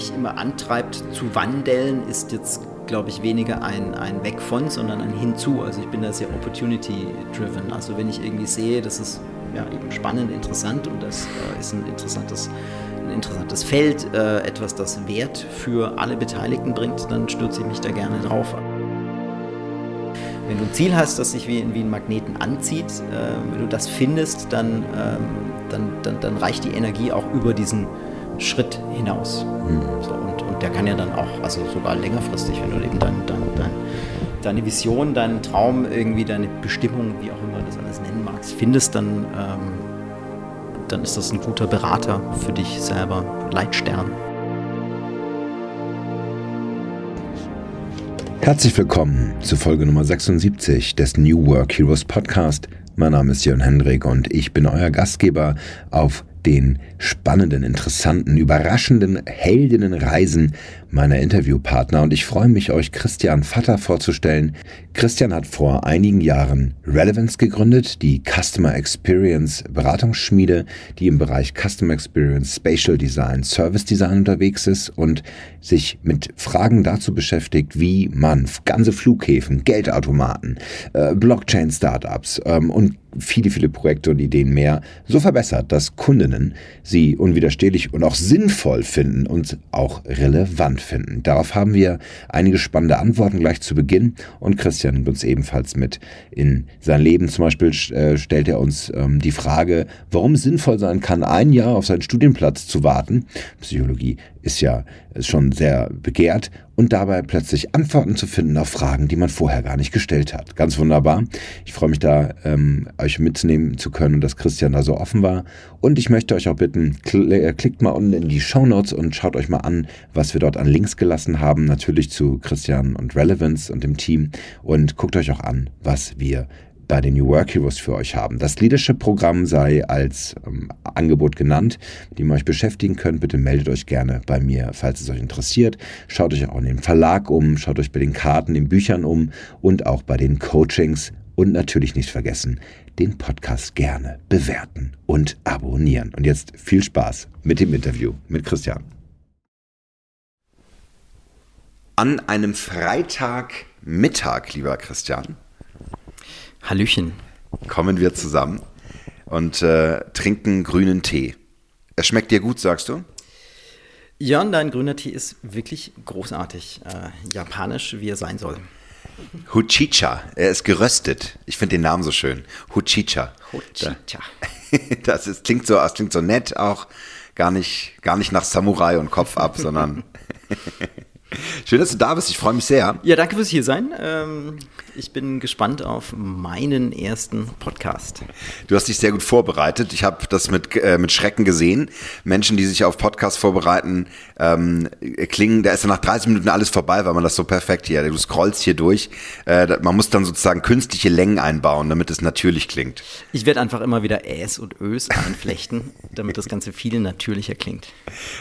mich immer antreibt zu wandeln, ist jetzt, glaube ich, weniger ein, ein Weg von, sondern ein Hinzu. Also ich bin da sehr opportunity-driven. Also wenn ich irgendwie sehe, das ist ja, eben spannend, interessant und das äh, ist ein interessantes, ein interessantes Feld, äh, etwas, das Wert für alle Beteiligten bringt, dann stürze ich mich da gerne drauf. Wenn du ein Ziel hast, das sich wie, wie ein Magneten anzieht, äh, wenn du das findest, dann, ähm, dann, dann, dann, reicht die Energie auch über diesen Schritt hinaus. Mhm. So, und, und der kann ja dann auch, also sogar längerfristig, wenn du eben dein, dein, dein, deine Vision, deinen Traum, irgendwie deine Bestimmung, wie auch immer du das alles nennen magst, findest, dann, ähm, dann ist das ein guter Berater für dich selber, Leitstern. Herzlich willkommen zu Folge Nummer 76 des New Work Heroes Podcast. Mein Name ist Jörn Hendrik und ich bin euer Gastgeber auf den spannenden, interessanten, überraschenden Heldinnenreisen meiner Interviewpartner und ich freue mich, euch Christian Vatter vorzustellen. Christian hat vor einigen Jahren Relevance gegründet, die Customer Experience Beratungsschmiede, die im Bereich Customer Experience, Spatial Design, Service Design unterwegs ist und sich mit Fragen dazu beschäftigt, wie man ganze Flughäfen, Geldautomaten, äh, Blockchain-Startups ähm, und viele, viele Projekte und Ideen mehr so verbessert, dass Kundinnen sie unwiderstehlich und auch sinnvoll finden und auch relevant finden. Darauf haben wir einige spannende Antworten gleich zu Beginn und Christian nimmt uns ebenfalls mit in sein Leben. Zum Beispiel äh, stellt er uns ähm, die Frage, warum sinnvoll sein kann, ein Jahr auf seinen Studienplatz zu warten. Psychologie ist ja schon sehr begehrt und dabei plötzlich Antworten zu finden auf Fragen, die man vorher gar nicht gestellt hat. Ganz wunderbar. Ich freue mich da, ähm, euch mitnehmen zu können und dass Christian da so offen war. Und ich möchte euch auch bitten, kl äh, klickt mal unten in die Show Notes und schaut euch mal an, was wir dort an Links gelassen haben. Natürlich zu Christian und Relevance und dem Team. Und guckt euch auch an, was wir bei den New Work Heroes für euch haben. Das Leadership-Programm sei als ähm, Angebot genannt, mit dem ihr euch beschäftigen könnt. Bitte meldet euch gerne bei mir, falls es euch interessiert. Schaut euch auch in dem Verlag um, schaut euch bei den Karten, den Büchern um und auch bei den Coachings. Und natürlich nicht vergessen, den Podcast gerne bewerten und abonnieren. Und jetzt viel Spaß mit dem Interview mit Christian. An einem Freitagmittag, lieber Christian, Hallöchen. Kommen wir zusammen und äh, trinken grünen Tee. Es schmeckt dir gut, sagst du? Ja, dein grüner Tee ist wirklich großartig. Äh, japanisch, wie er sein soll. Huchicha. Er ist geröstet. Ich finde den Namen so schön. Huchicha. Huchicha. Das ist, klingt, so, das klingt so nett auch. Gar nicht, gar nicht nach Samurai und Kopf ab, sondern Schön, dass du da bist. Ich freue mich sehr. Ja, danke fürs hier sein. Ähm, ich bin gespannt auf meinen ersten Podcast. Du hast dich sehr gut vorbereitet. Ich habe das mit, äh, mit Schrecken gesehen. Menschen, die sich auf Podcasts vorbereiten, ähm, klingen, da ist dann nach 30 Minuten alles vorbei, weil man das so perfekt hier, du scrollst hier durch. Äh, man muss dann sozusagen künstliche Längen einbauen, damit es natürlich klingt. Ich werde einfach immer wieder Äs und Ös einflechten, damit das Ganze viel natürlicher klingt.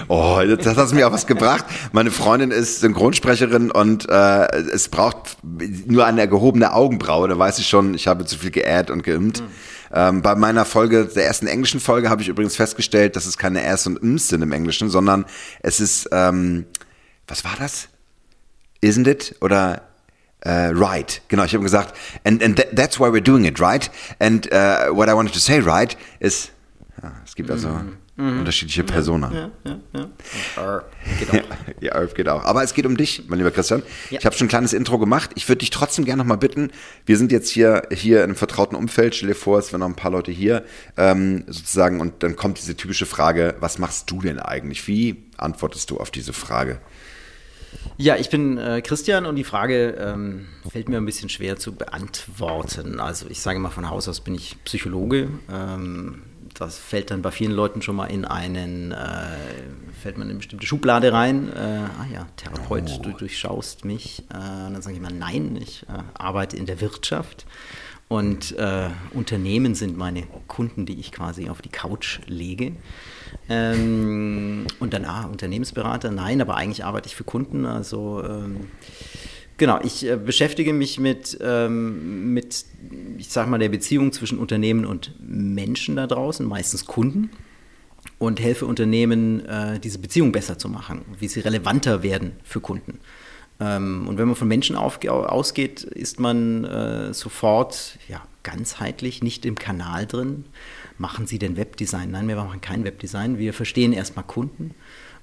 Oh, das hat mir auch was gebracht. Meine Freundin ist Synchronsprecherin und äh, es braucht nur eine gehobene Augenbraue. Da weiß ich schon, ich habe zu viel geäht und geimpft. Mhm. Ähm, bei meiner Folge, der ersten englischen Folge, habe ich übrigens festgestellt, dass es keine Äs und Ms sind im Englischen, sondern es ist, ähm, was war das? Isn't it? Oder Uh, right, genau. Ich habe gesagt, and and th that's why we're doing it, right? And uh, what I wanted to say, right, is, ja, es gibt also mm Mhm. Unterschiedliche Persona. Ja, ja, ja. Arf geht auch. ja, Arf geht auch. Aber es geht um dich, mein lieber Christian. Ja. Ich habe schon ein kleines Intro gemacht. Ich würde dich trotzdem gerne nochmal bitten. Wir sind jetzt hier, hier in einem vertrauten Umfeld. Stell dir vor, es wären noch ein paar Leute hier, ähm, sozusagen. Und dann kommt diese typische Frage, was machst du denn eigentlich? Wie antwortest du auf diese Frage? Ja, ich bin äh, Christian und die Frage ähm, fällt mir ein bisschen schwer zu beantworten. Also ich sage mal, von Haus aus bin ich Psychologe. Ähm, das fällt dann bei vielen Leuten schon mal in einen, äh, fällt man in eine bestimmte Schublade rein. Äh, ah ja, Therapeut, oh. du durchschaust mich. Äh, und dann sage ich mal, nein, ich äh, arbeite in der Wirtschaft. Und äh, Unternehmen sind meine Kunden, die ich quasi auf die Couch lege. Ähm, und dann, ah, Unternehmensberater, nein, aber eigentlich arbeite ich für Kunden. Also ähm, Genau, ich äh, beschäftige mich mit, ähm, mit, ich sag mal, der Beziehung zwischen Unternehmen und Menschen da draußen, meistens Kunden. und helfe Unternehmen, äh, diese Beziehung besser zu machen, wie sie relevanter werden für Kunden. Ähm, und wenn man von Menschen ausgeht, ist man äh, sofort ja, ganzheitlich nicht im Kanal drin. Machen Sie denn Webdesign? Nein, wir machen kein Webdesign. Wir verstehen erstmal Kunden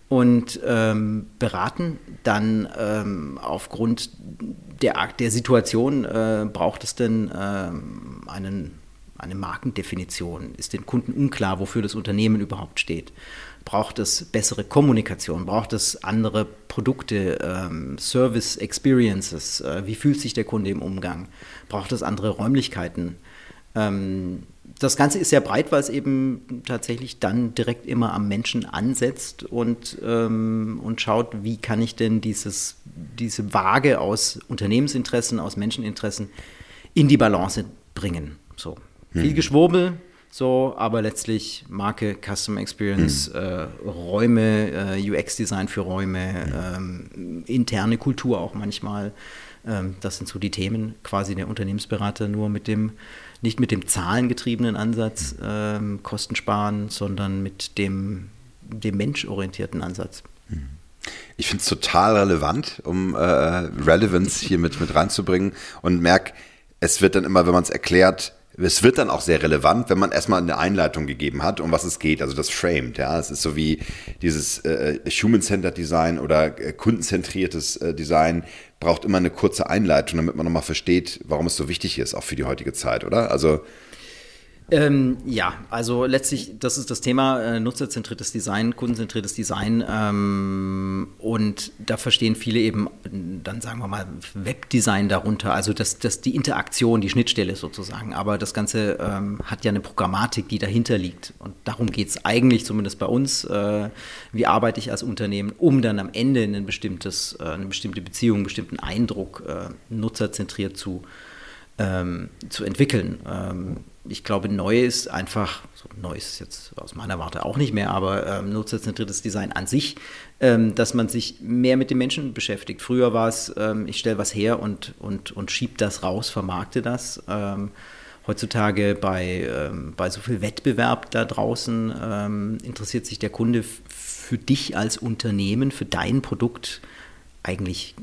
und ähm, beraten dann ähm, aufgrund der, der Situation, äh, braucht es denn ähm, einen, eine Markendefinition? Ist den Kunden unklar, wofür das Unternehmen überhaupt steht? Braucht es bessere Kommunikation? Braucht es andere Produkte, ähm, Service Experiences? Äh, wie fühlt sich der Kunde im Umgang? Braucht es andere Räumlichkeiten? Das Ganze ist sehr breit, weil es eben tatsächlich dann direkt immer am Menschen ansetzt und, ähm, und schaut, wie kann ich denn dieses, diese Waage aus Unternehmensinteressen, aus Menscheninteressen in die Balance bringen. So. Hm. Viel Geschwurbel, so, aber letztlich Marke, Customer Experience, hm. äh, Räume, äh, UX-Design für Räume, ähm, interne Kultur auch manchmal. Ähm, das sind so die Themen, quasi der Unternehmensberater nur mit dem nicht mit dem zahlengetriebenen Ansatz ähm, Kosten sparen, sondern mit dem, dem menschorientierten Ansatz. Ich finde es total relevant, um äh, Relevance hier mit, mit reinzubringen und merke, es wird dann immer, wenn man es erklärt, es wird dann auch sehr relevant, wenn man erstmal eine Einleitung gegeben hat, um was es geht, also das Framed. Ja, es ist so wie dieses äh, Human-Centered Design oder äh, kundenzentriertes äh, Design braucht immer eine kurze Einleitung, damit man nochmal versteht, warum es so wichtig ist, auch für die heutige Zeit, oder? Also ähm, ja, also letztlich, das ist das Thema äh, nutzerzentriertes Design, kundenzentriertes Design. Ähm, und da verstehen viele eben, dann sagen wir mal, Webdesign darunter, also das, das die Interaktion, die Schnittstelle sozusagen. Aber das Ganze ähm, hat ja eine Programmatik, die dahinter liegt. Und darum geht es eigentlich, zumindest bei uns. Äh, wie arbeite ich als Unternehmen, um dann am Ende ein bestimmtes, äh, eine bestimmte Beziehung, einen bestimmten Eindruck äh, nutzerzentriert zu, ähm, zu entwickeln ähm, ich glaube, neu ist einfach, so neu ist jetzt aus meiner Warte auch nicht mehr, aber ähm, nutzerzentriertes Design an sich, ähm, dass man sich mehr mit den Menschen beschäftigt. Früher war es, ähm, ich stelle was her und, und, und schiebe das raus, vermarkte das. Ähm, heutzutage bei, ähm, bei so viel Wettbewerb da draußen ähm, interessiert sich der Kunde für dich als Unternehmen, für dein Produkt eigentlich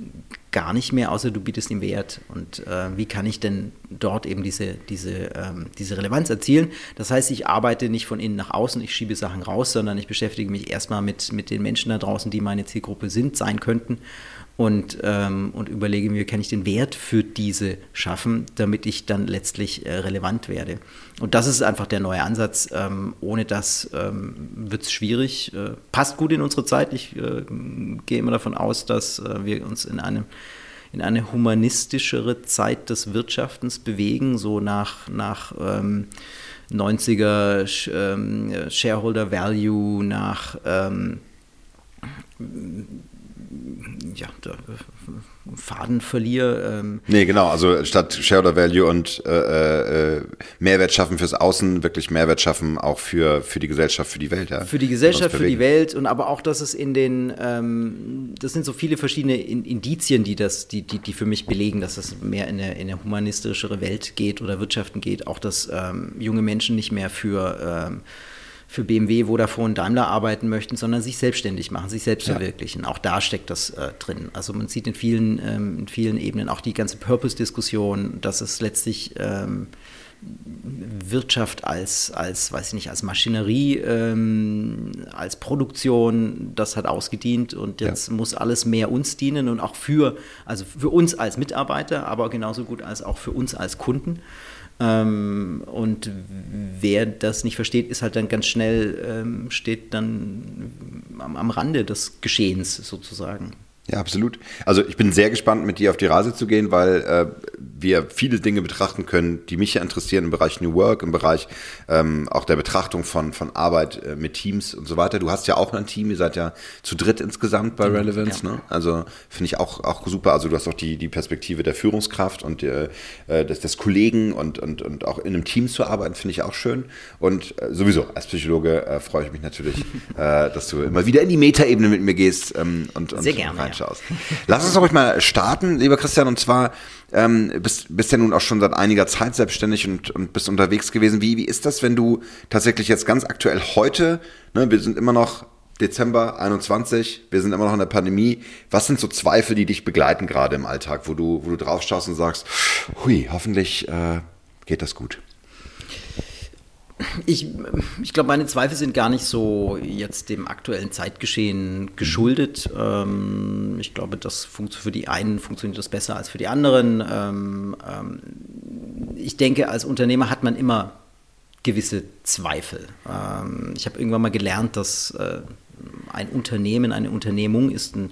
gar nicht mehr, außer du bietest ihm Wert. Und äh, wie kann ich denn dort eben diese, diese, ähm, diese Relevanz erzielen? Das heißt, ich arbeite nicht von innen nach außen, ich schiebe Sachen raus, sondern ich beschäftige mich erstmal mit, mit den Menschen da draußen, die meine Zielgruppe sind, sein könnten und, ähm, und überlege mir, wie kann ich den Wert für diese schaffen, damit ich dann letztlich äh, relevant werde. Und das ist einfach der neue Ansatz. Ähm, ohne das ähm, wird es schwierig. Äh, passt gut in unsere Zeit. Ich äh, gehe immer davon aus, dass äh, wir uns in einem in eine humanistischere Zeit des Wirtschaftens bewegen, so nach, nach ähm, 90er ähm, Shareholder Value, nach ähm, ja, Faden verliere. Ähm. Nee, genau, also statt Shareholder Value und äh, äh, Mehrwert schaffen fürs Außen, wirklich Mehrwert schaffen auch für, für die Gesellschaft, für die Welt. Ja? Für die Gesellschaft, für die Welt und aber auch, dass es in den, ähm, das sind so viele verschiedene Indizien, die das, die, die, die für mich belegen, dass es mehr in eine, in eine humanistischere Welt geht oder Wirtschaften geht, auch dass ähm, junge Menschen nicht mehr für ähm, für BMW, Vodafone, Daimler arbeiten möchten, sondern sich selbstständig machen, sich selbst ja. verwirklichen. Auch da steckt das äh, drin. Also man sieht in vielen, ähm, in vielen Ebenen auch die ganze Purpose-Diskussion, dass es letztlich ähm, Wirtschaft als, als, weiß ich nicht, als Maschinerie, ähm, als Produktion, das hat ausgedient und jetzt ja. muss alles mehr uns dienen und auch für, also für uns als Mitarbeiter, aber genauso gut als auch für uns als Kunden. Ähm, und wer das nicht versteht, ist halt dann ganz schnell, ähm, steht dann am, am Rande des Geschehens sozusagen. Ja, absolut. Also ich bin sehr gespannt, mit dir auf die Reise zu gehen, weil äh, wir viele Dinge betrachten können, die mich ja interessieren im Bereich New Work, im Bereich ähm, auch der Betrachtung von, von Arbeit äh, mit Teams und so weiter. Du hast ja auch ein Team, ihr seid ja zu dritt insgesamt bei mhm, Relevance. Ja. Ne? Also finde ich auch, auch super. Also du hast auch die, die Perspektive der Führungskraft und äh, äh, des, des Kollegen und, und, und auch in einem Team zu arbeiten, finde ich auch schön. Und äh, sowieso als Psychologe äh, freue ich mich natürlich, äh, dass du immer wieder in die Metaebene mit mir gehst ähm, und, und Sehr gerne, reinschaust. Ja. Lass uns doch mal starten, lieber Christian, und zwar ähm, bist bist, bist ja nun auch schon seit einiger Zeit selbstständig und, und bist unterwegs gewesen. Wie, wie ist das, wenn du tatsächlich jetzt ganz aktuell heute, ne, wir sind immer noch Dezember 21, wir sind immer noch in der Pandemie. Was sind so Zweifel, die dich begleiten gerade im Alltag, wo du, wo du drauf schaust und sagst, hui, hoffentlich äh, geht das gut? Ich, ich glaube, meine Zweifel sind gar nicht so jetzt dem aktuellen Zeitgeschehen geschuldet. Ähm, ich glaube, das für die einen funktioniert das besser als für die anderen. Ähm, ähm, ich denke, als Unternehmer hat man immer gewisse Zweifel. Ähm, ich habe irgendwann mal gelernt, dass äh, ein Unternehmen, eine Unternehmung ist ein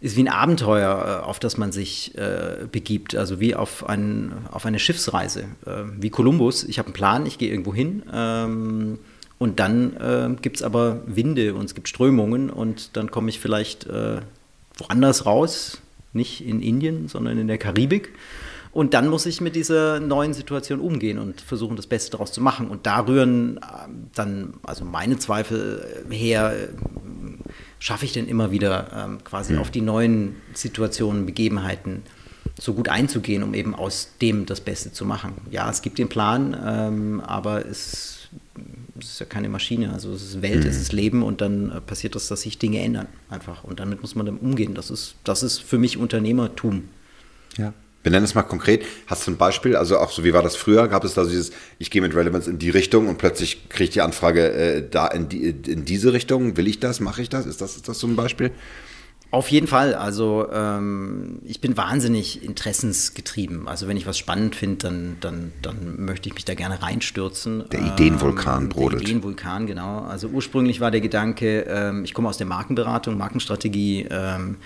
ist wie ein Abenteuer, äh, auf das man sich äh, begibt, also wie auf, ein, auf eine Schiffsreise, äh, wie Kolumbus. Ich habe einen Plan, ich gehe irgendwo hin ähm, und dann äh, gibt es aber Winde und es gibt Strömungen und dann komme ich vielleicht äh, woanders raus, nicht in Indien, sondern in der Karibik. Und dann muss ich mit dieser neuen Situation umgehen und versuchen, das Beste daraus zu machen. Und da rühren äh, dann also meine Zweifel her, schaffe ich denn immer wieder ähm, quasi mhm. auf die neuen Situationen, Begebenheiten so gut einzugehen, um eben aus dem das Beste zu machen. Ja, es gibt den Plan, ähm, aber es, es, ist ja keine Maschine, also es ist Welt, mhm. es ist Leben und dann äh, passiert das, dass sich Dinge ändern einfach und damit muss man dann umgehen. Das ist, das ist für mich Unternehmertum. Ja. Benenn es mal konkret. Hast du ein Beispiel? Also auch so, wie war das früher? Gab es da dieses, ich gehe mit Relevance in die Richtung und plötzlich kriege ich die Anfrage äh, da in, die, in diese Richtung? Will ich das? Mache ich das? Ist das, ist das so ein Beispiel? Auf jeden Fall. Also ähm, ich bin wahnsinnig interessensgetrieben. Also wenn ich was spannend finde, dann, dann, dann möchte ich mich da gerne reinstürzen. Der Ideenvulkan ähm, brodelt. Der Ideenvulkan, genau. Also ursprünglich war der Gedanke, ähm, ich komme aus der Markenberatung, Markenstrategie. Ähm,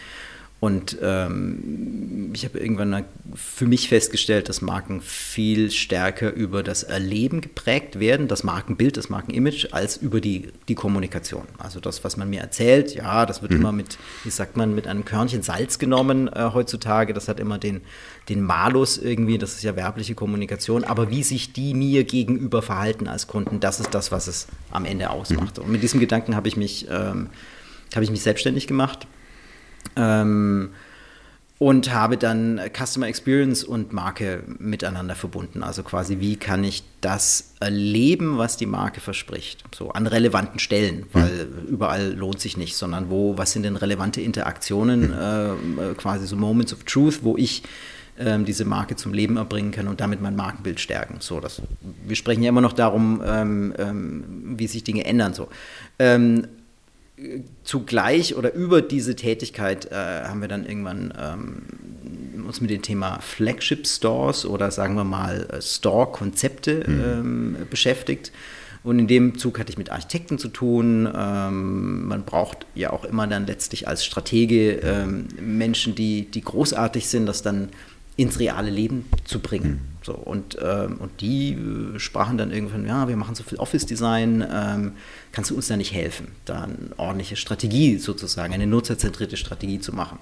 und ähm, ich habe irgendwann für mich festgestellt, dass Marken viel stärker über das Erleben geprägt werden, das Markenbild, das Markenimage, als über die, die Kommunikation. Also das, was man mir erzählt, ja, das wird mhm. immer mit, wie sagt man, mit einem Körnchen Salz genommen äh, heutzutage. Das hat immer den, den Malus irgendwie, das ist ja werbliche Kommunikation. Aber wie sich die mir gegenüber verhalten als Kunden, das ist das, was es am Ende ausmacht. Mhm. Und mit diesem Gedanken habe ich mich, ähm, habe ich mich selbstständig gemacht ähm, und habe dann Customer Experience und Marke miteinander verbunden. Also quasi, wie kann ich das erleben, was die Marke verspricht? So an relevanten Stellen, weil mhm. überall lohnt sich nicht, sondern wo, was sind denn relevante Interaktionen, mhm. äh, quasi so Moments of Truth, wo ich ähm, diese Marke zum Leben erbringen kann und damit mein Markenbild stärken. So, das, wir sprechen ja immer noch darum, ähm, ähm, wie sich Dinge ändern. So. Ähm, zugleich oder über diese Tätigkeit äh, haben wir dann irgendwann ähm, uns mit dem Thema Flagship Stores oder sagen wir mal äh, Store-Konzepte mhm. ähm, beschäftigt. Und in dem Zug hatte ich mit Architekten zu tun. Ähm, man braucht ja auch immer dann letztlich als Stratege ähm, Menschen, die, die großartig sind, das dann ins reale Leben zu bringen. So, und, ähm, und die äh, sprachen dann irgendwann, ja, wir machen so viel Office-Design, ähm, kannst du uns da nicht helfen, da eine ordentliche Strategie sozusagen, eine nutzerzentrierte Strategie zu machen.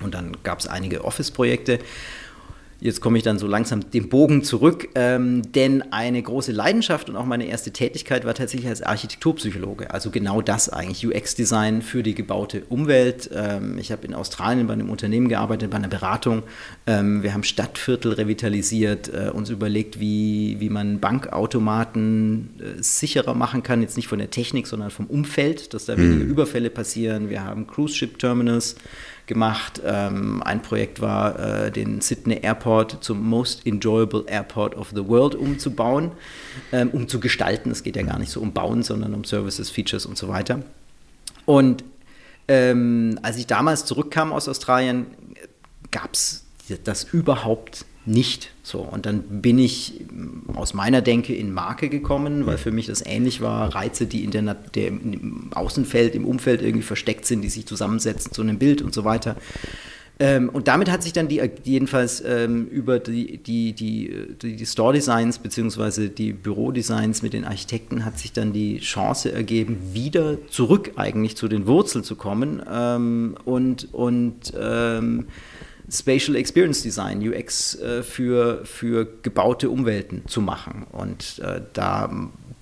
Und dann gab es einige Office-Projekte Jetzt komme ich dann so langsam den Bogen zurück, ähm, denn eine große Leidenschaft und auch meine erste Tätigkeit war tatsächlich als Architekturpsychologe. Also genau das eigentlich, UX-Design für die gebaute Umwelt. Ähm, ich habe in Australien bei einem Unternehmen gearbeitet, bei einer Beratung. Ähm, wir haben Stadtviertel revitalisiert, äh, uns überlegt, wie, wie man Bankautomaten äh, sicherer machen kann, jetzt nicht von der Technik, sondern vom Umfeld, dass da weniger mhm. Überfälle passieren. Wir haben Cruise-Ship-Terminals gemacht. Ähm, ein Projekt war, äh, den Sydney Airport zum Most Enjoyable Airport of the World umzubauen, ähm, um zu gestalten. Es geht ja gar nicht so um Bauen, sondern um Services, Features und so weiter. Und ähm, als ich damals zurückkam aus Australien, gab es das überhaupt nicht. So, und dann bin ich aus meiner Denke in Marke gekommen, weil für mich das ähnlich war, Reize, die in der, der im Außenfeld, im Umfeld irgendwie versteckt sind, die sich zusammensetzen zu einem Bild und so weiter. Ähm, und damit hat sich dann die, jedenfalls ähm, über die, die, die, die Store-Designs bzw. die Bürodesigns mit den Architekten hat sich dann die Chance ergeben, wieder zurück eigentlich zu den Wurzeln zu kommen ähm, und, und ähm, Spatial Experience Design, UX äh, für, für gebaute Umwelten zu machen. Und äh, da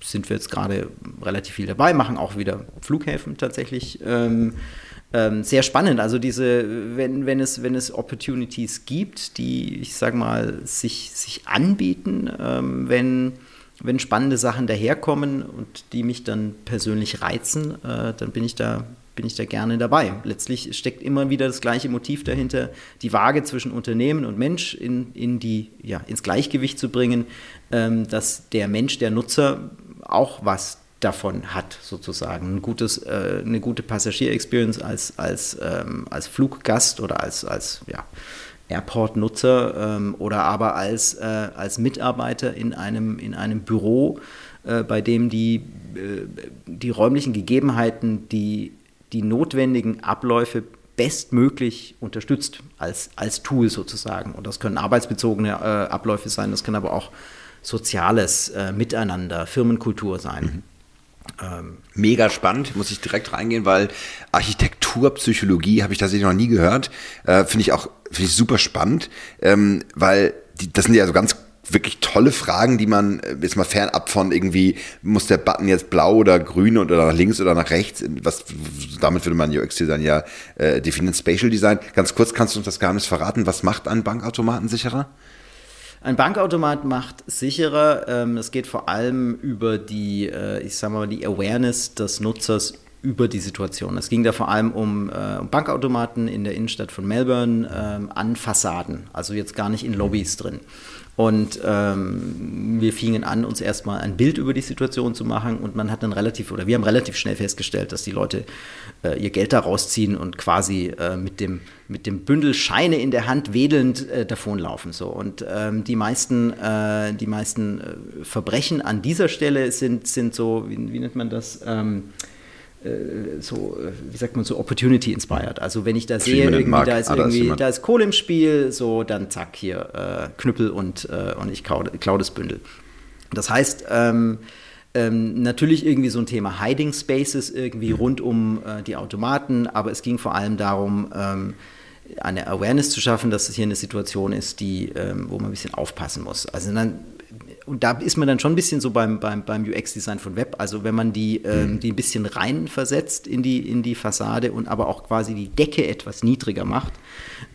sind wir jetzt gerade relativ viel dabei, machen auch wieder Flughäfen tatsächlich. Ähm, ähm, sehr spannend. Also diese, wenn, wenn, es, wenn es Opportunities gibt, die, ich sage mal, sich, sich anbieten, ähm, wenn, wenn spannende Sachen daherkommen und die mich dann persönlich reizen, äh, dann bin ich da bin ich da gerne dabei. Letztlich steckt immer wieder das gleiche Motiv dahinter, die Waage zwischen Unternehmen und Mensch in, in die, ja, ins Gleichgewicht zu bringen, ähm, dass der Mensch, der Nutzer auch was davon hat, sozusagen. Ein gutes, äh, eine gute Passagier-Experience als, als, ähm, als Fluggast oder als, als ja, Airport-Nutzer ähm, oder aber als, äh, als Mitarbeiter in einem, in einem Büro, äh, bei dem die, äh, die räumlichen Gegebenheiten, die, die notwendigen Abläufe bestmöglich unterstützt als, als Tool sozusagen. Und das können arbeitsbezogene äh, Abläufe sein, das kann aber auch soziales äh, Miteinander, Firmenkultur sein. Mhm. Ähm, Mega spannend, muss ich direkt reingehen, weil Architekturpsychologie habe ich tatsächlich noch nie gehört. Äh, finde ich auch finde ich super spannend, ähm, weil die, das sind ja so ganz wirklich tolle Fragen, die man äh, jetzt mal fernab von irgendwie, muss der Button jetzt blau oder grün oder nach links oder nach rechts, was damit würde man UX-Design ja äh, definieren, Spatial Design. Ganz kurz, kannst du uns das Geheimnis verraten, was macht einen Bankautomaten sicherer? Ein Bankautomat macht sicherer. Ähm, es geht vor allem über die, äh, ich sag mal, die Awareness des Nutzers über die Situation. Es ging da vor allem um, äh, um Bankautomaten in der Innenstadt von Melbourne ähm, an Fassaden, also jetzt gar nicht in Lobbys drin. Und ähm, wir fingen an, uns erstmal ein Bild über die Situation zu machen und man hat dann relativ, oder wir haben relativ schnell festgestellt, dass die Leute äh, ihr Geld da rausziehen und quasi äh, mit, dem, mit dem Bündel Scheine in der Hand wedelnd äh, davonlaufen. So. Und ähm, die meisten, äh, die meisten äh, Verbrechen an dieser Stelle sind, sind so, wie, wie nennt man das? Ähm, äh, so, äh, wie sagt man, so Opportunity inspired. Also wenn ich da sehe, irgendwie, da ist irgendwie, da ist Kohle im Spiel, so dann zack hier äh, Knüppel und, äh, und ich klaue klau das Bündel. Das heißt, ähm, ähm, natürlich irgendwie so ein Thema Hiding Spaces irgendwie mhm. rund um äh, die Automaten, aber es ging vor allem darum, ähm, eine Awareness zu schaffen, dass es hier eine Situation ist, die, ähm, wo man ein bisschen aufpassen muss. Also dann und da ist man dann schon ein bisschen so beim, beim, beim UX-Design von Web. Also wenn man die, ähm, mhm. die ein bisschen rein versetzt in die, in die Fassade und aber auch quasi die Decke etwas niedriger macht,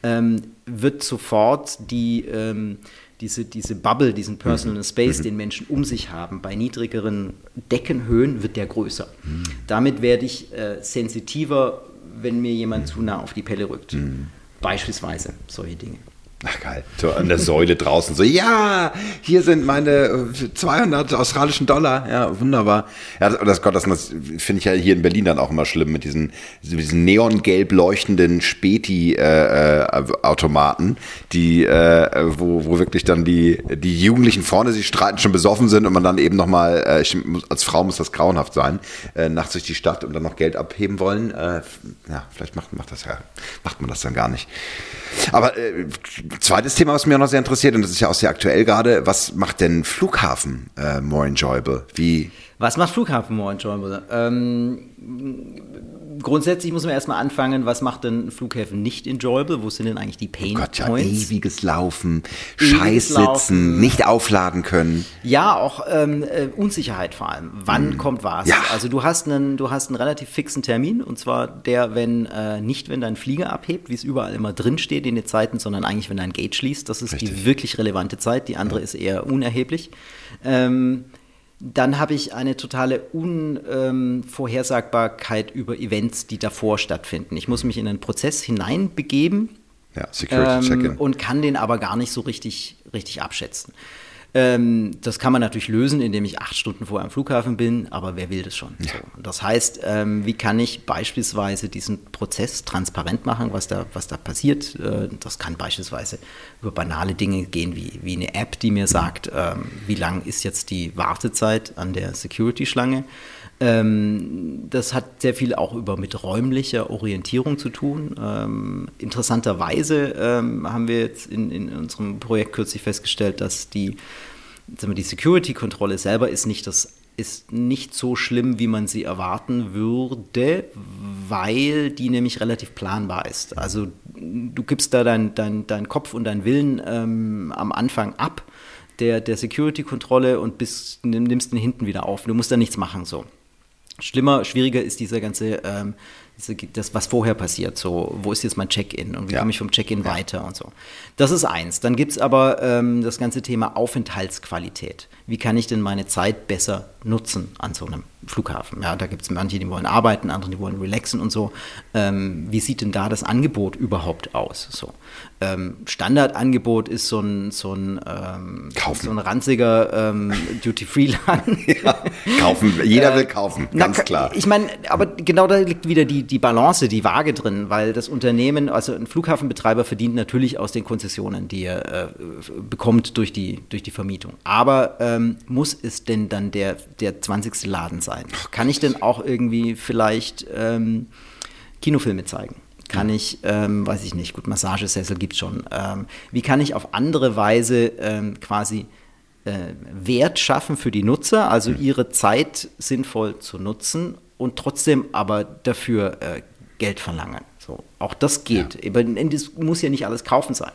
ähm, wird sofort die, ähm, diese, diese Bubble, diesen Personal mhm. Space, mhm. den Menschen um sich haben, bei niedrigeren Deckenhöhen wird der größer. Mhm. Damit werde ich äh, sensitiver, wenn mir jemand zu nah auf die Pelle rückt. Mhm. Beispielsweise solche Dinge. Ach geil, so an der Säule draußen so, ja, hier sind meine 200 äh, australischen Dollar, ja, wunderbar. Ja, das, Gott, das, das finde ich ja hier in Berlin dann auch immer schlimm mit diesen, diesen neongelb leuchtenden Späti-Automaten, äh, die, äh, wo, wo wirklich dann die, die Jugendlichen vorne sich streiten, schon besoffen sind und man dann eben nochmal, äh, als Frau muss das grauenhaft sein, äh, nachts durch die Stadt und dann noch Geld abheben wollen. Äh, ja, vielleicht macht, macht das ja, macht man das dann gar nicht. Aber äh, zweites Thema, was mich auch noch sehr interessiert, und das ist ja auch sehr aktuell gerade, was macht denn Flughafen äh, more enjoyable? Wie? Was macht Flughafen more enjoyable? Ähm, grundsätzlich muss man erstmal anfangen, was macht denn Flughäfen nicht enjoyable? Wo sind denn eigentlich die Pain oh Gott, ja, Points? Ewiges Laufen, Scheiß sitzen, nicht aufladen können. Ja, auch ähm, äh, Unsicherheit vor allem. Wann mm. kommt was? Ja. Also du hast einen, du hast einen relativ fixen Termin und zwar der, wenn äh, nicht, wenn dein Flieger abhebt, wie es überall immer drin steht in den Zeiten, sondern eigentlich, wenn dein Gate schließt. Das ist Richtig. die wirklich relevante Zeit. Die andere ja. ist eher unerheblich. Ähm, dann habe ich eine totale Unvorhersagbarkeit über Events, die davor stattfinden. Ich muss mich in einen Prozess hineinbegeben ja, ähm, und kann den aber gar nicht so richtig, richtig abschätzen. Ähm, das kann man natürlich lösen, indem ich acht Stunden vorher am Flughafen bin, aber wer will das schon? Ja. So. Das heißt, ähm, wie kann ich beispielsweise diesen Prozess transparent machen, was da, was da passiert? Äh, das kann beispielsweise über banale Dinge gehen, wie, wie eine App, die mir sagt, ähm, wie lang ist jetzt die Wartezeit an der Security-Schlange. Ähm, das hat sehr viel auch über mit räumlicher Orientierung zu tun. Ähm, interessanterweise ähm, haben wir jetzt in, in unserem Projekt kürzlich festgestellt, dass die, die Security-Kontrolle selber ist nicht das ist nicht so schlimm, wie man sie erwarten würde, weil die nämlich relativ planbar ist. Also du gibst da deinen dein, dein Kopf und deinen Willen ähm, am Anfang ab der, der Security-Kontrolle und bis, nimmst den hinten wieder auf. Du musst da nichts machen so. Schlimmer, schwieriger ist dieser ganze, ähm, das, was vorher passiert. So, wo ist jetzt mein Check-in und wie ja. komme ich vom Check-in ja. weiter und so. Das ist eins. Dann gibt es aber ähm, das ganze Thema Aufenthaltsqualität. Wie kann ich denn meine Zeit besser nutzen an so einem Flughafen? Ja, da gibt es manche, die wollen arbeiten, andere, die wollen relaxen und so. Ähm, wie sieht denn da das Angebot überhaupt aus? So. Ähm, Standardangebot ist so ein, so ein, ähm, so ein ranziger ähm, Duty-Free-Laden. ja, kaufen, jeder will kaufen, ganz Na, klar. Ich meine, aber genau da liegt wieder die, die Balance, die Waage drin, weil das Unternehmen, also ein Flughafenbetreiber verdient natürlich aus den Konzessionen, die er äh, bekommt durch die, durch die Vermietung. Aber ähm, muss es denn dann der, der 20. Laden sein? Kann ich denn auch irgendwie vielleicht ähm, Kinofilme zeigen? Kann ich, ähm, weiß ich nicht, gut, Massagesessel gibt es schon. Ähm, wie kann ich auf andere Weise ähm, quasi äh, Wert schaffen für die Nutzer, also mhm. ihre Zeit sinnvoll zu nutzen und trotzdem aber dafür äh, Geld verlangen? So, auch das geht. Ja. Das muss ja nicht alles kaufen sein.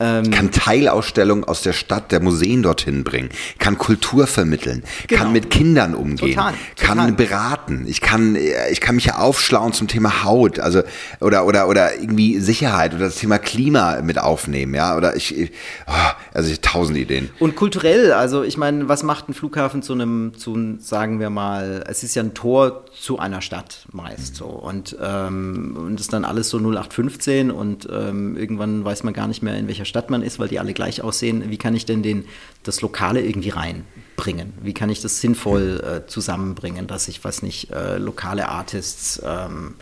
Ähm, kann Teilausstellungen aus der Stadt, der Museen dorthin bringen, kann Kultur vermitteln, genau. kann mit Kindern umgehen, total, total. kann beraten. Ich kann, ich kann mich ja aufschlauen zum Thema Haut, also oder oder oder irgendwie Sicherheit oder das Thema Klima mit aufnehmen, ja oder ich, oh, also ich tausend Ideen. Und kulturell, also ich meine, was macht ein Flughafen zu einem, zu sagen wir mal, es ist ja ein Tor zu einer Stadt meist so und ähm, und ist dann alles so 0815 und ähm, irgendwann weiß man gar nicht mehr in welcher welcher Stadt man ist, weil die alle gleich aussehen, wie kann ich denn den, das Lokale irgendwie reinbringen? Wie kann ich das sinnvoll äh, zusammenbringen, dass ich, was nicht, äh, lokale Artists ähm,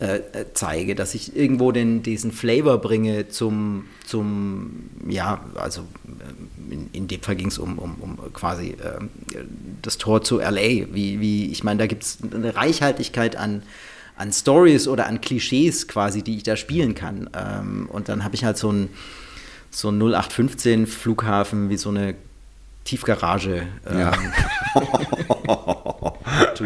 äh, äh, zeige, dass ich irgendwo den, diesen Flavor bringe zum, zum ja, also äh, in, in dem Fall ging es um, um, um quasi äh, das Tor zu LA. Wie, wie, ich meine, da gibt es eine Reichhaltigkeit an, an Stories oder an Klischees quasi, die ich da spielen kann. Ähm, und dann habe ich halt so ein so ein 0815 Flughafen wie so eine Tiefgarage. Ja.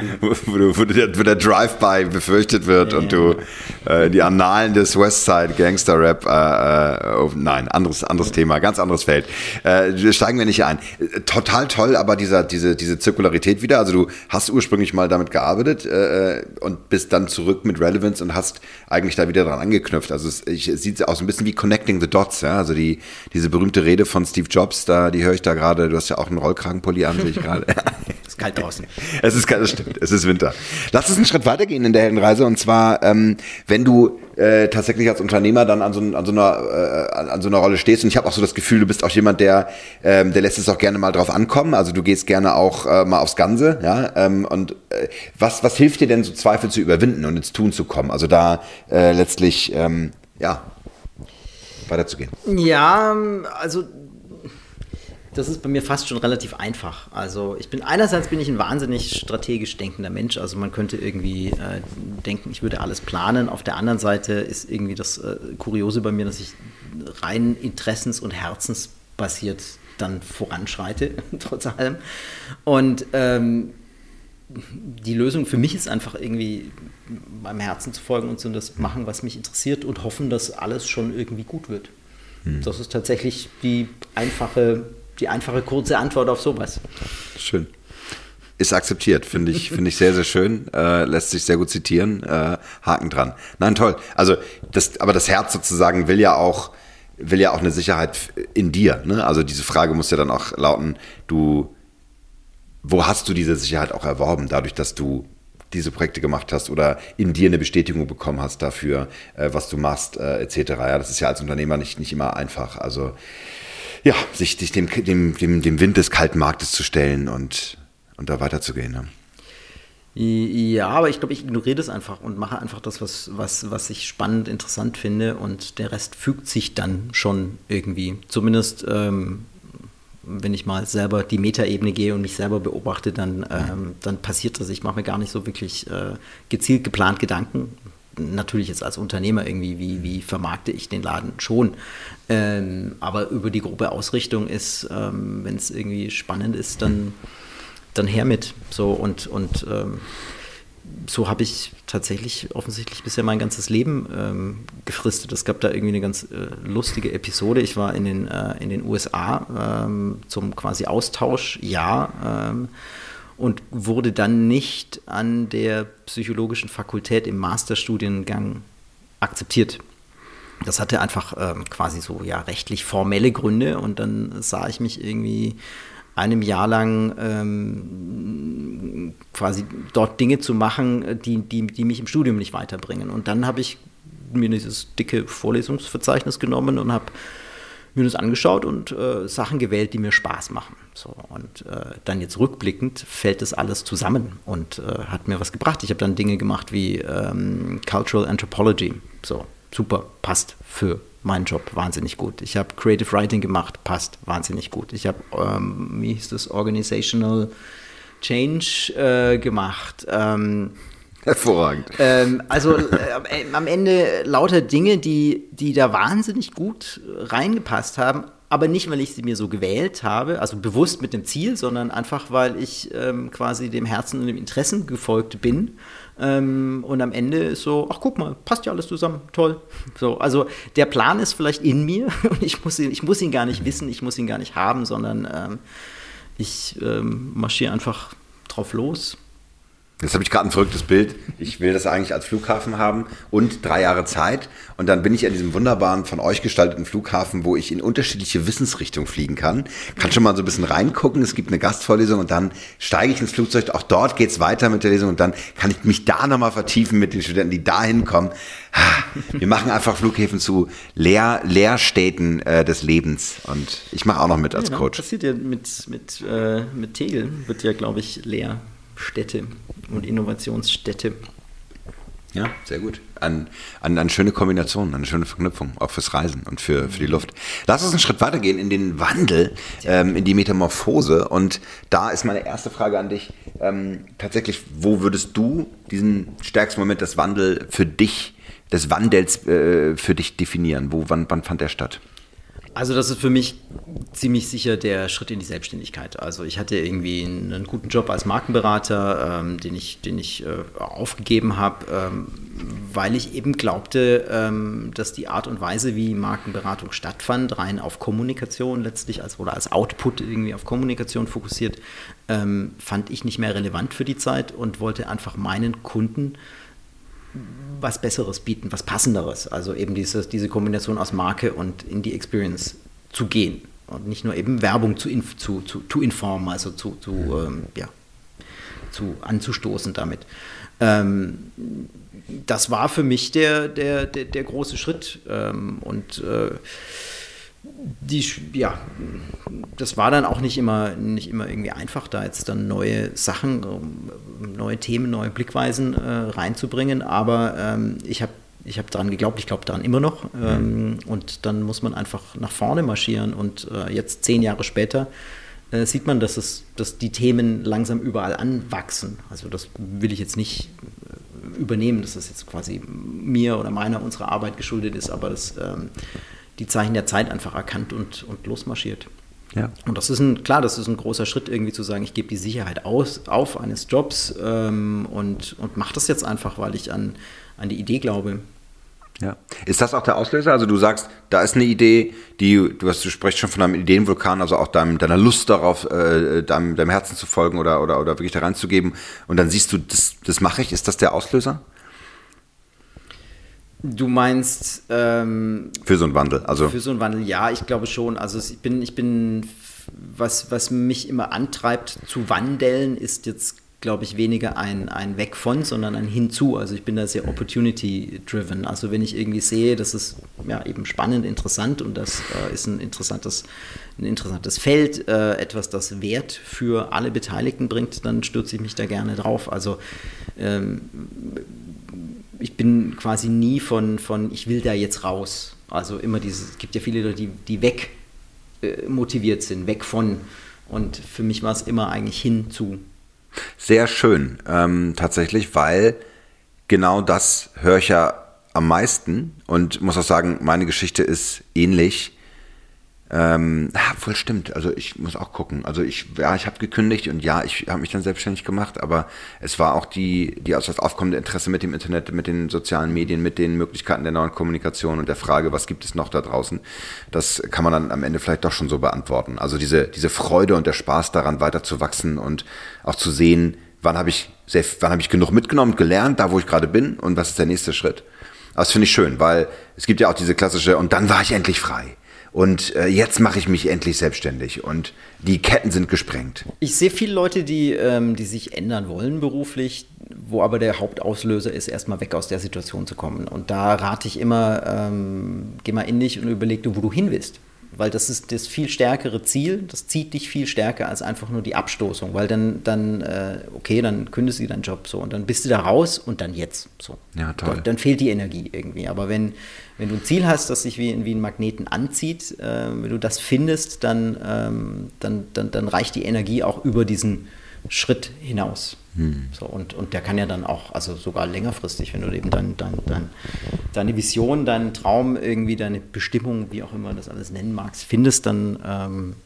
Ähm. wo, wo, der, der Drive-By befürchtet wird ja, und du äh, die Annalen des Westside Gangster Rap, äh, äh, oh, nein, anderes, anderes Thema, ganz anderes Feld. Äh, steigen wir nicht ein. Total toll, aber dieser, diese, diese Zirkularität wieder. Also du hast ursprünglich mal damit gearbeitet äh, und bist dann zurück mit Relevance und hast eigentlich da wieder dran angeknüpft. Also es, ich, es sieht aus ein bisschen wie Connecting the Dots, ja. Also die, diese berühmte Rede von Steve Jobs, da, die höre ich da gerade, du hast ja auch einen Rollkragenpulli an, sehe ich gerade. es ist kalt draußen. Es ist kalt, das stimmt. Es ist Winter. Lass uns einen Schritt weitergehen in der Heldenreise und zwar, ähm, wenn du äh, tatsächlich als Unternehmer dann an so, an so einer äh, an so einer Rolle stehst und ich habe auch so das Gefühl, du bist auch jemand, der ähm, der lässt es auch gerne mal drauf ankommen. Also du gehst gerne auch äh, mal aufs Ganze, ja. Ähm, und äh, was was hilft dir denn so Zweifel zu überwinden und ins Tun zu kommen? Also da äh, letztlich ähm, ja weiterzugehen. Ja, also das ist bei mir fast schon relativ einfach. Also ich bin einerseits bin ich ein wahnsinnig strategisch denkender Mensch. Also man könnte irgendwie äh, denken, ich würde alles planen. Auf der anderen Seite ist irgendwie das äh, Kuriose bei mir, dass ich rein interessens- und herzensbasiert dann voranschreite, trotz allem. Und ähm, die Lösung für mich ist einfach irgendwie meinem Herzen zu folgen und so das machen, was mich interessiert und hoffen, dass alles schon irgendwie gut wird. Hm. Das ist tatsächlich die einfache die einfache, kurze Antwort auf sowas. Schön. Ist akzeptiert, finde ich, finde ich sehr, sehr schön. Äh, lässt sich sehr gut zitieren. Äh, Haken dran. Nein, toll. Also, das, aber das Herz sozusagen will ja auch, will ja auch eine Sicherheit in dir. Ne? Also diese Frage muss ja dann auch lauten, du, wo hast du diese Sicherheit auch erworben, dadurch, dass du diese Projekte gemacht hast oder in dir eine Bestätigung bekommen hast dafür, äh, was du machst, äh, etc. Ja, das ist ja als Unternehmer nicht, nicht immer einfach. Also ja, sich, sich dem, dem, dem, dem Wind des kalten Marktes zu stellen und, und da weiterzugehen. Ne? Ja, aber ich glaube, ich ignoriere das einfach und mache einfach das, was, was, was ich spannend, interessant finde und der Rest fügt sich dann schon irgendwie. Zumindest, ähm, wenn ich mal selber die Metaebene gehe und mich selber beobachte, dann, ähm, dann passiert das. Ich mache mir gar nicht so wirklich äh, gezielt geplant Gedanken natürlich jetzt als Unternehmer irgendwie, wie, wie vermarkte ich den Laden schon. Ähm, aber über die grobe Ausrichtung ist, ähm, wenn es irgendwie spannend ist, dann, dann her mit. So und, und ähm, so habe ich tatsächlich offensichtlich bisher mein ganzes Leben ähm, gefristet. Es gab da irgendwie eine ganz äh, lustige Episode. Ich war in den, äh, in den USA ähm, zum quasi Austauschjahr ähm, und wurde dann nicht an der psychologischen Fakultät im Masterstudiengang akzeptiert. Das hatte einfach ähm, quasi so ja rechtlich formelle Gründe und dann sah ich mich irgendwie einem Jahr lang ähm, quasi dort Dinge zu machen, die, die, die mich im Studium nicht weiterbringen. Und dann habe ich mir dieses dicke Vorlesungsverzeichnis genommen und habe mir das angeschaut und äh, Sachen gewählt, die mir Spaß machen. So, und äh, dann jetzt rückblickend fällt das alles zusammen und äh, hat mir was gebracht. Ich habe dann Dinge gemacht wie ähm, Cultural Anthropology. So, super, passt für meinen Job wahnsinnig gut. Ich habe Creative Writing gemacht, passt wahnsinnig gut. Ich habe, ähm, wie hieß das, Organizational Change äh, gemacht. Ähm, Hervorragend. Ähm, also äh, am Ende lauter Dinge, die, die da wahnsinnig gut reingepasst haben, aber nicht, weil ich sie mir so gewählt habe, also bewusst mit dem Ziel, sondern einfach, weil ich ähm, quasi dem Herzen und dem Interessen gefolgt bin. Ähm, und am Ende ist so, ach guck mal, passt ja alles zusammen, toll. So, also der Plan ist vielleicht in mir und ich muss ihn, ich muss ihn gar nicht wissen, ich muss ihn gar nicht haben, sondern ähm, ich ähm, marschiere einfach drauf los Jetzt habe ich gerade ein verrücktes Bild. Ich will das eigentlich als Flughafen haben und drei Jahre Zeit. Und dann bin ich an diesem wunderbaren, von euch gestalteten Flughafen, wo ich in unterschiedliche Wissensrichtungen fliegen kann. Kann schon mal so ein bisschen reingucken. Es gibt eine Gastvorlesung und dann steige ich ins Flugzeug. Auch dort geht's weiter mit der Lesung und dann kann ich mich da nochmal vertiefen mit den Studenten, die da hinkommen. Wir machen einfach Flughäfen zu Lehr Lehrstädten äh, des Lebens. Und ich mache auch noch mit als ja, Coach. Das passiert ja mit, mit, äh, mit Tegel, wird ja, glaube ich, leer. Städte und Innovationsstädte. Ja, sehr gut. An, an, an schöne Kombinationen, eine schöne Verknüpfung, auch fürs Reisen und für, für die Luft. Lass uns einen Schritt weitergehen in den Wandel, ähm, in die Metamorphose. Und da ist meine erste Frage an dich. Ähm, tatsächlich, wo würdest du diesen stärksten Moment des Wandels für dich, des Wandels äh, für dich definieren? Wo, wann, wann fand der statt? Also das ist für mich ziemlich sicher der Schritt in die Selbstständigkeit. Also ich hatte irgendwie einen, guten Job als Markenberater, ähm, den ich, den ich äh, aufgegeben habe, ähm, weil ich eben glaubte, ähm, dass die Art und Weise, wie Markenberatung stattfand, rein auf Kommunikation letztlich als, oder als Output irgendwie auf Kommunikation fokussiert, ähm, fand ich nicht mehr relevant für die Zeit und wollte einfach meinen Kunden was Besseres bieten, was Passenderes. Also eben dieses, diese Kombination aus Marke und in die Experience zu gehen. Und nicht nur eben Werbung zu, zu, zu, zu informen, also zu, zu, ähm, ja, zu anzustoßen damit. Ähm, das war für mich der, der, der, der große Schritt. Ähm, und äh, die, ja, das war dann auch nicht immer, nicht immer irgendwie einfach, da jetzt dann neue Sachen, neue Themen, neue Blickweisen äh, reinzubringen. Aber ähm, ich habe ich hab daran geglaubt, ich glaube daran immer noch. Ähm, und dann muss man einfach nach vorne marschieren. Und äh, jetzt zehn Jahre später äh, sieht man, dass, es, dass die Themen langsam überall anwachsen. Also das will ich jetzt nicht äh, übernehmen, dass das jetzt quasi mir oder meiner, unserer Arbeit geschuldet ist, aber das ähm, die Zeichen der Zeit einfach erkannt und, und losmarschiert. Ja. Und das ist ein, klar, das ist ein großer Schritt, irgendwie zu sagen, ich gebe die Sicherheit aus, auf eines Jobs ähm, und, und mache das jetzt einfach, weil ich an, an die Idee glaube. Ja. Ist das auch der Auslöser? Also du sagst, da ist eine Idee, die, du hast, du sprichst schon von einem Ideenvulkan, also auch deinem, deiner Lust darauf, äh, deinem, deinem Herzen zu folgen oder, oder, oder wirklich da reinzugeben. Und dann siehst du, das, das mache ich. Ist das der Auslöser? Du meinst ähm, für so einen Wandel, also für so einen Wandel, ja, ich glaube schon. Also ich bin, ich bin, was, was mich immer antreibt zu wandeln, ist jetzt, glaube ich, weniger ein, ein Weg von, sondern ein Hinzu. Also ich bin da sehr opportunity-driven. Also wenn ich irgendwie sehe, das ist ja eben spannend, interessant und das äh, ist ein interessantes, ein interessantes Feld, äh, etwas, das Wert für alle Beteiligten bringt, dann stürze ich mich da gerne drauf. Also ähm, ich bin quasi nie von, von, ich will da jetzt raus. Also immer dieses, es gibt ja viele Leute, die, die weg äh, motiviert sind, weg von. Und für mich war es immer eigentlich hin zu. Sehr schön, ähm, tatsächlich, weil genau das höre ich ja am meisten und muss auch sagen, meine Geschichte ist ähnlich. Ähm, ja, voll stimmt. Also ich muss auch gucken. Also ich, ja, ich habe gekündigt und ja, ich habe mich dann selbstständig gemacht, aber es war auch die, die aus das aufkommende Interesse mit dem Internet, mit den sozialen Medien, mit den Möglichkeiten der neuen Kommunikation und der Frage, was gibt es noch da draußen. Das kann man dann am Ende vielleicht doch schon so beantworten. Also diese, diese Freude und der Spaß daran, weiter zu wachsen und auch zu sehen, wann habe ich sehr, wann habe ich genug mitgenommen, gelernt, da wo ich gerade bin und was ist der nächste Schritt. Das finde ich schön, weil es gibt ja auch diese klassische, und dann war ich endlich frei. Und äh, jetzt mache ich mich endlich selbstständig und die Ketten sind gesprengt. Ich sehe viele Leute, die, ähm, die sich ändern wollen beruflich, wo aber der Hauptauslöser ist, erstmal weg aus der Situation zu kommen. Und da rate ich immer, ähm, geh mal in dich und überleg dir, wo du hin willst weil das ist das viel stärkere Ziel, das zieht dich viel stärker als einfach nur die Abstoßung, weil dann, dann äh, okay, dann kündigst du deinen Job so und dann bist du da raus und dann jetzt so. Ja, toll. Dann, dann fehlt die Energie irgendwie. Aber wenn, wenn du ein Ziel hast, das sich wie, wie ein Magneten anzieht, äh, wenn du das findest, dann, ähm, dann, dann, dann reicht die Energie auch über diesen Schritt hinaus. Hm. So, und, und der kann ja dann auch, also sogar längerfristig, wenn du eben dann, dann, dann deine Vision, deinen Traum, irgendwie deine Bestimmung, wie auch immer das alles nennen magst, findest, dann, ähm,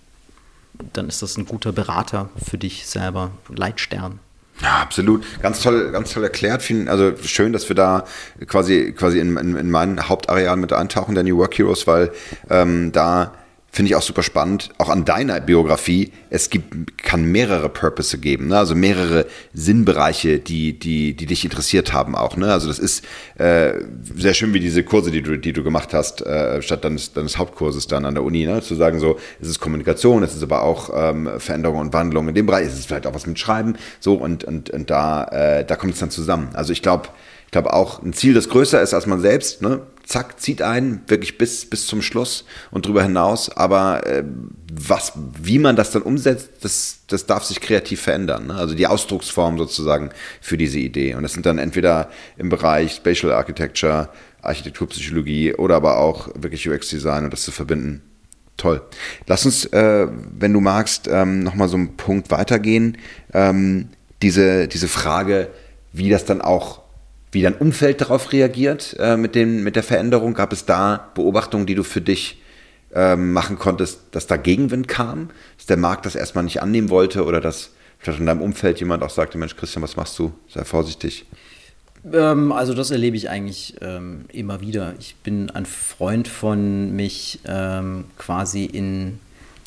dann ist das ein guter Berater für dich selber, Leitstern. Ja, absolut. Ganz toll, ganz toll erklärt. Also schön, dass wir da quasi, quasi in, in, in mein Hauptareal mit eintauchen, der New Work Heroes, weil ähm, da finde ich auch super spannend, auch an deiner Biografie, es gibt, kann mehrere Purpose geben, ne? also mehrere Sinnbereiche, die, die, die dich interessiert haben auch. Ne? Also das ist äh, sehr schön wie diese Kurse, die du, die du gemacht hast, äh, statt deines, deines Hauptkurses dann an der Uni, ne? zu sagen so, es ist Kommunikation, es ist aber auch ähm, Veränderung und Wandlung in dem Bereich, es ist vielleicht auch was mit Schreiben, so und, und, und da, äh, da kommt es dann zusammen. Also ich glaube, ich glaube auch ein Ziel, das größer ist als man selbst, ne? Zack, zieht ein, wirklich bis, bis zum Schluss und darüber hinaus. Aber äh, was, wie man das dann umsetzt, das, das darf sich kreativ verändern. Ne? Also die Ausdrucksform sozusagen für diese Idee. Und das sind dann entweder im Bereich Spatial Architecture, Architekturpsychologie oder aber auch wirklich UX-Design und das zu verbinden. Toll. Lass uns, äh, wenn du magst, ähm, nochmal so einen Punkt weitergehen. Ähm, diese, diese Frage, wie das dann auch wie dein Umfeld darauf reagiert äh, mit, den, mit der Veränderung? Gab es da Beobachtungen, die du für dich ähm, machen konntest, dass da Gegenwind kam? Dass der Markt das erstmal nicht annehmen wollte oder dass vielleicht in deinem Umfeld jemand auch sagte, Mensch Christian, was machst du? Sei vorsichtig. Ähm, also das erlebe ich eigentlich ähm, immer wieder. Ich bin ein Freund von mich ähm, quasi in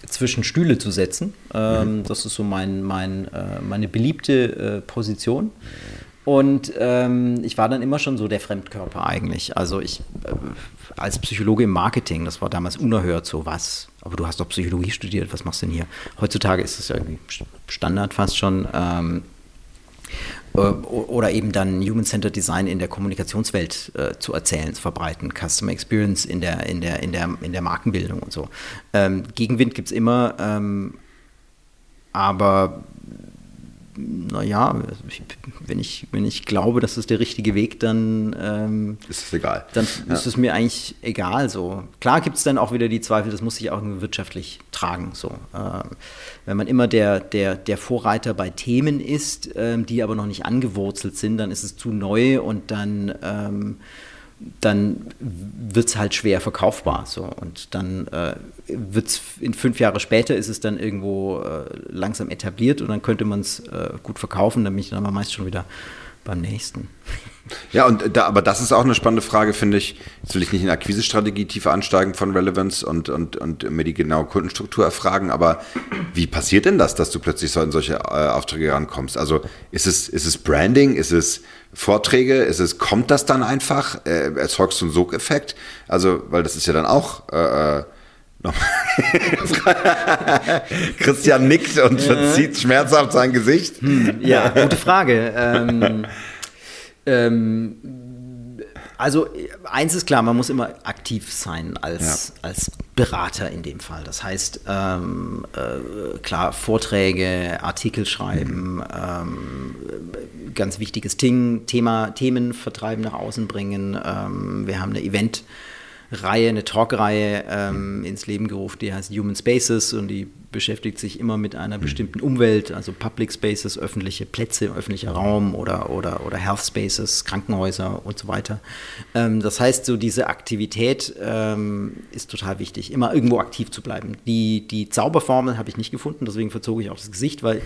zwischen Stühle zu setzen. Ähm, mhm. Das ist so mein, mein, äh, meine beliebte äh, Position. Und ähm, ich war dann immer schon so der Fremdkörper eigentlich. Also ich äh, als Psychologe im Marketing, das war damals unerhört so was. Aber du hast doch Psychologie studiert, was machst du denn hier? Heutzutage ist das ja irgendwie Standard fast schon. Ähm, äh, oder eben dann Human-Centered Design in der Kommunikationswelt äh, zu erzählen, zu verbreiten, Customer Experience in der, in der, in der, in der Markenbildung und so. Ähm, Gegenwind gibt es immer, ähm, aber naja, wenn ich, wenn ich glaube, das ist der richtige Weg, dann ähm, ist es egal. Dann ja. ist es mir eigentlich egal. So. Klar gibt es dann auch wieder die Zweifel, das muss sich auch wirtschaftlich tragen. So. Ähm, wenn man immer der, der, der Vorreiter bei Themen ist, ähm, die aber noch nicht angewurzelt sind, dann ist es zu neu und dann ähm, dann wird es halt schwer verkaufbar. So. Und dann äh, wird es in fünf Jahre später ist es dann irgendwo äh, langsam etabliert und dann könnte man es äh, gut verkaufen, dann bin ich dann aber meist schon wieder beim nächsten. Ja, und da, aber das ist auch eine spannende Frage, finde ich. Jetzt will ich nicht in Akquisestrategie tiefer ansteigen von Relevance und, und, und mir die genaue Kundenstruktur erfragen, aber wie passiert denn das, dass du plötzlich so in solche äh, Aufträge rankommst? Also ist es, ist es Branding, ist es Vorträge, ist es, kommt das dann einfach? Äh, erzeugst du einen Sogeffekt? Also, weil das ist ja dann auch äh, äh Christian nickt und verzieht schmerzhaft sein Gesicht. Hm, ja, gute Frage. Ähm, ähm, also eins ist klar, man muss immer aktiv sein als, ja. als Berater in dem Fall. Das heißt, ähm, äh, klar, Vorträge, Artikel schreiben, mhm. ähm, ganz wichtiges Ding, Thema, Themen vertreiben, nach außen bringen. Ähm, wir haben eine Event- Reihe, eine Talkreihe ähm, ins Leben gerufen, die heißt Human Spaces und die beschäftigt sich immer mit einer bestimmten Umwelt, also Public Spaces, öffentliche Plätze, öffentlicher Raum oder, oder, oder Health Spaces, Krankenhäuser und so weiter. Ähm, das heißt, so diese Aktivität ähm, ist total wichtig, immer irgendwo aktiv zu bleiben. Die, die Zauberformel habe ich nicht gefunden, deswegen verzog ich auch das Gesicht, weil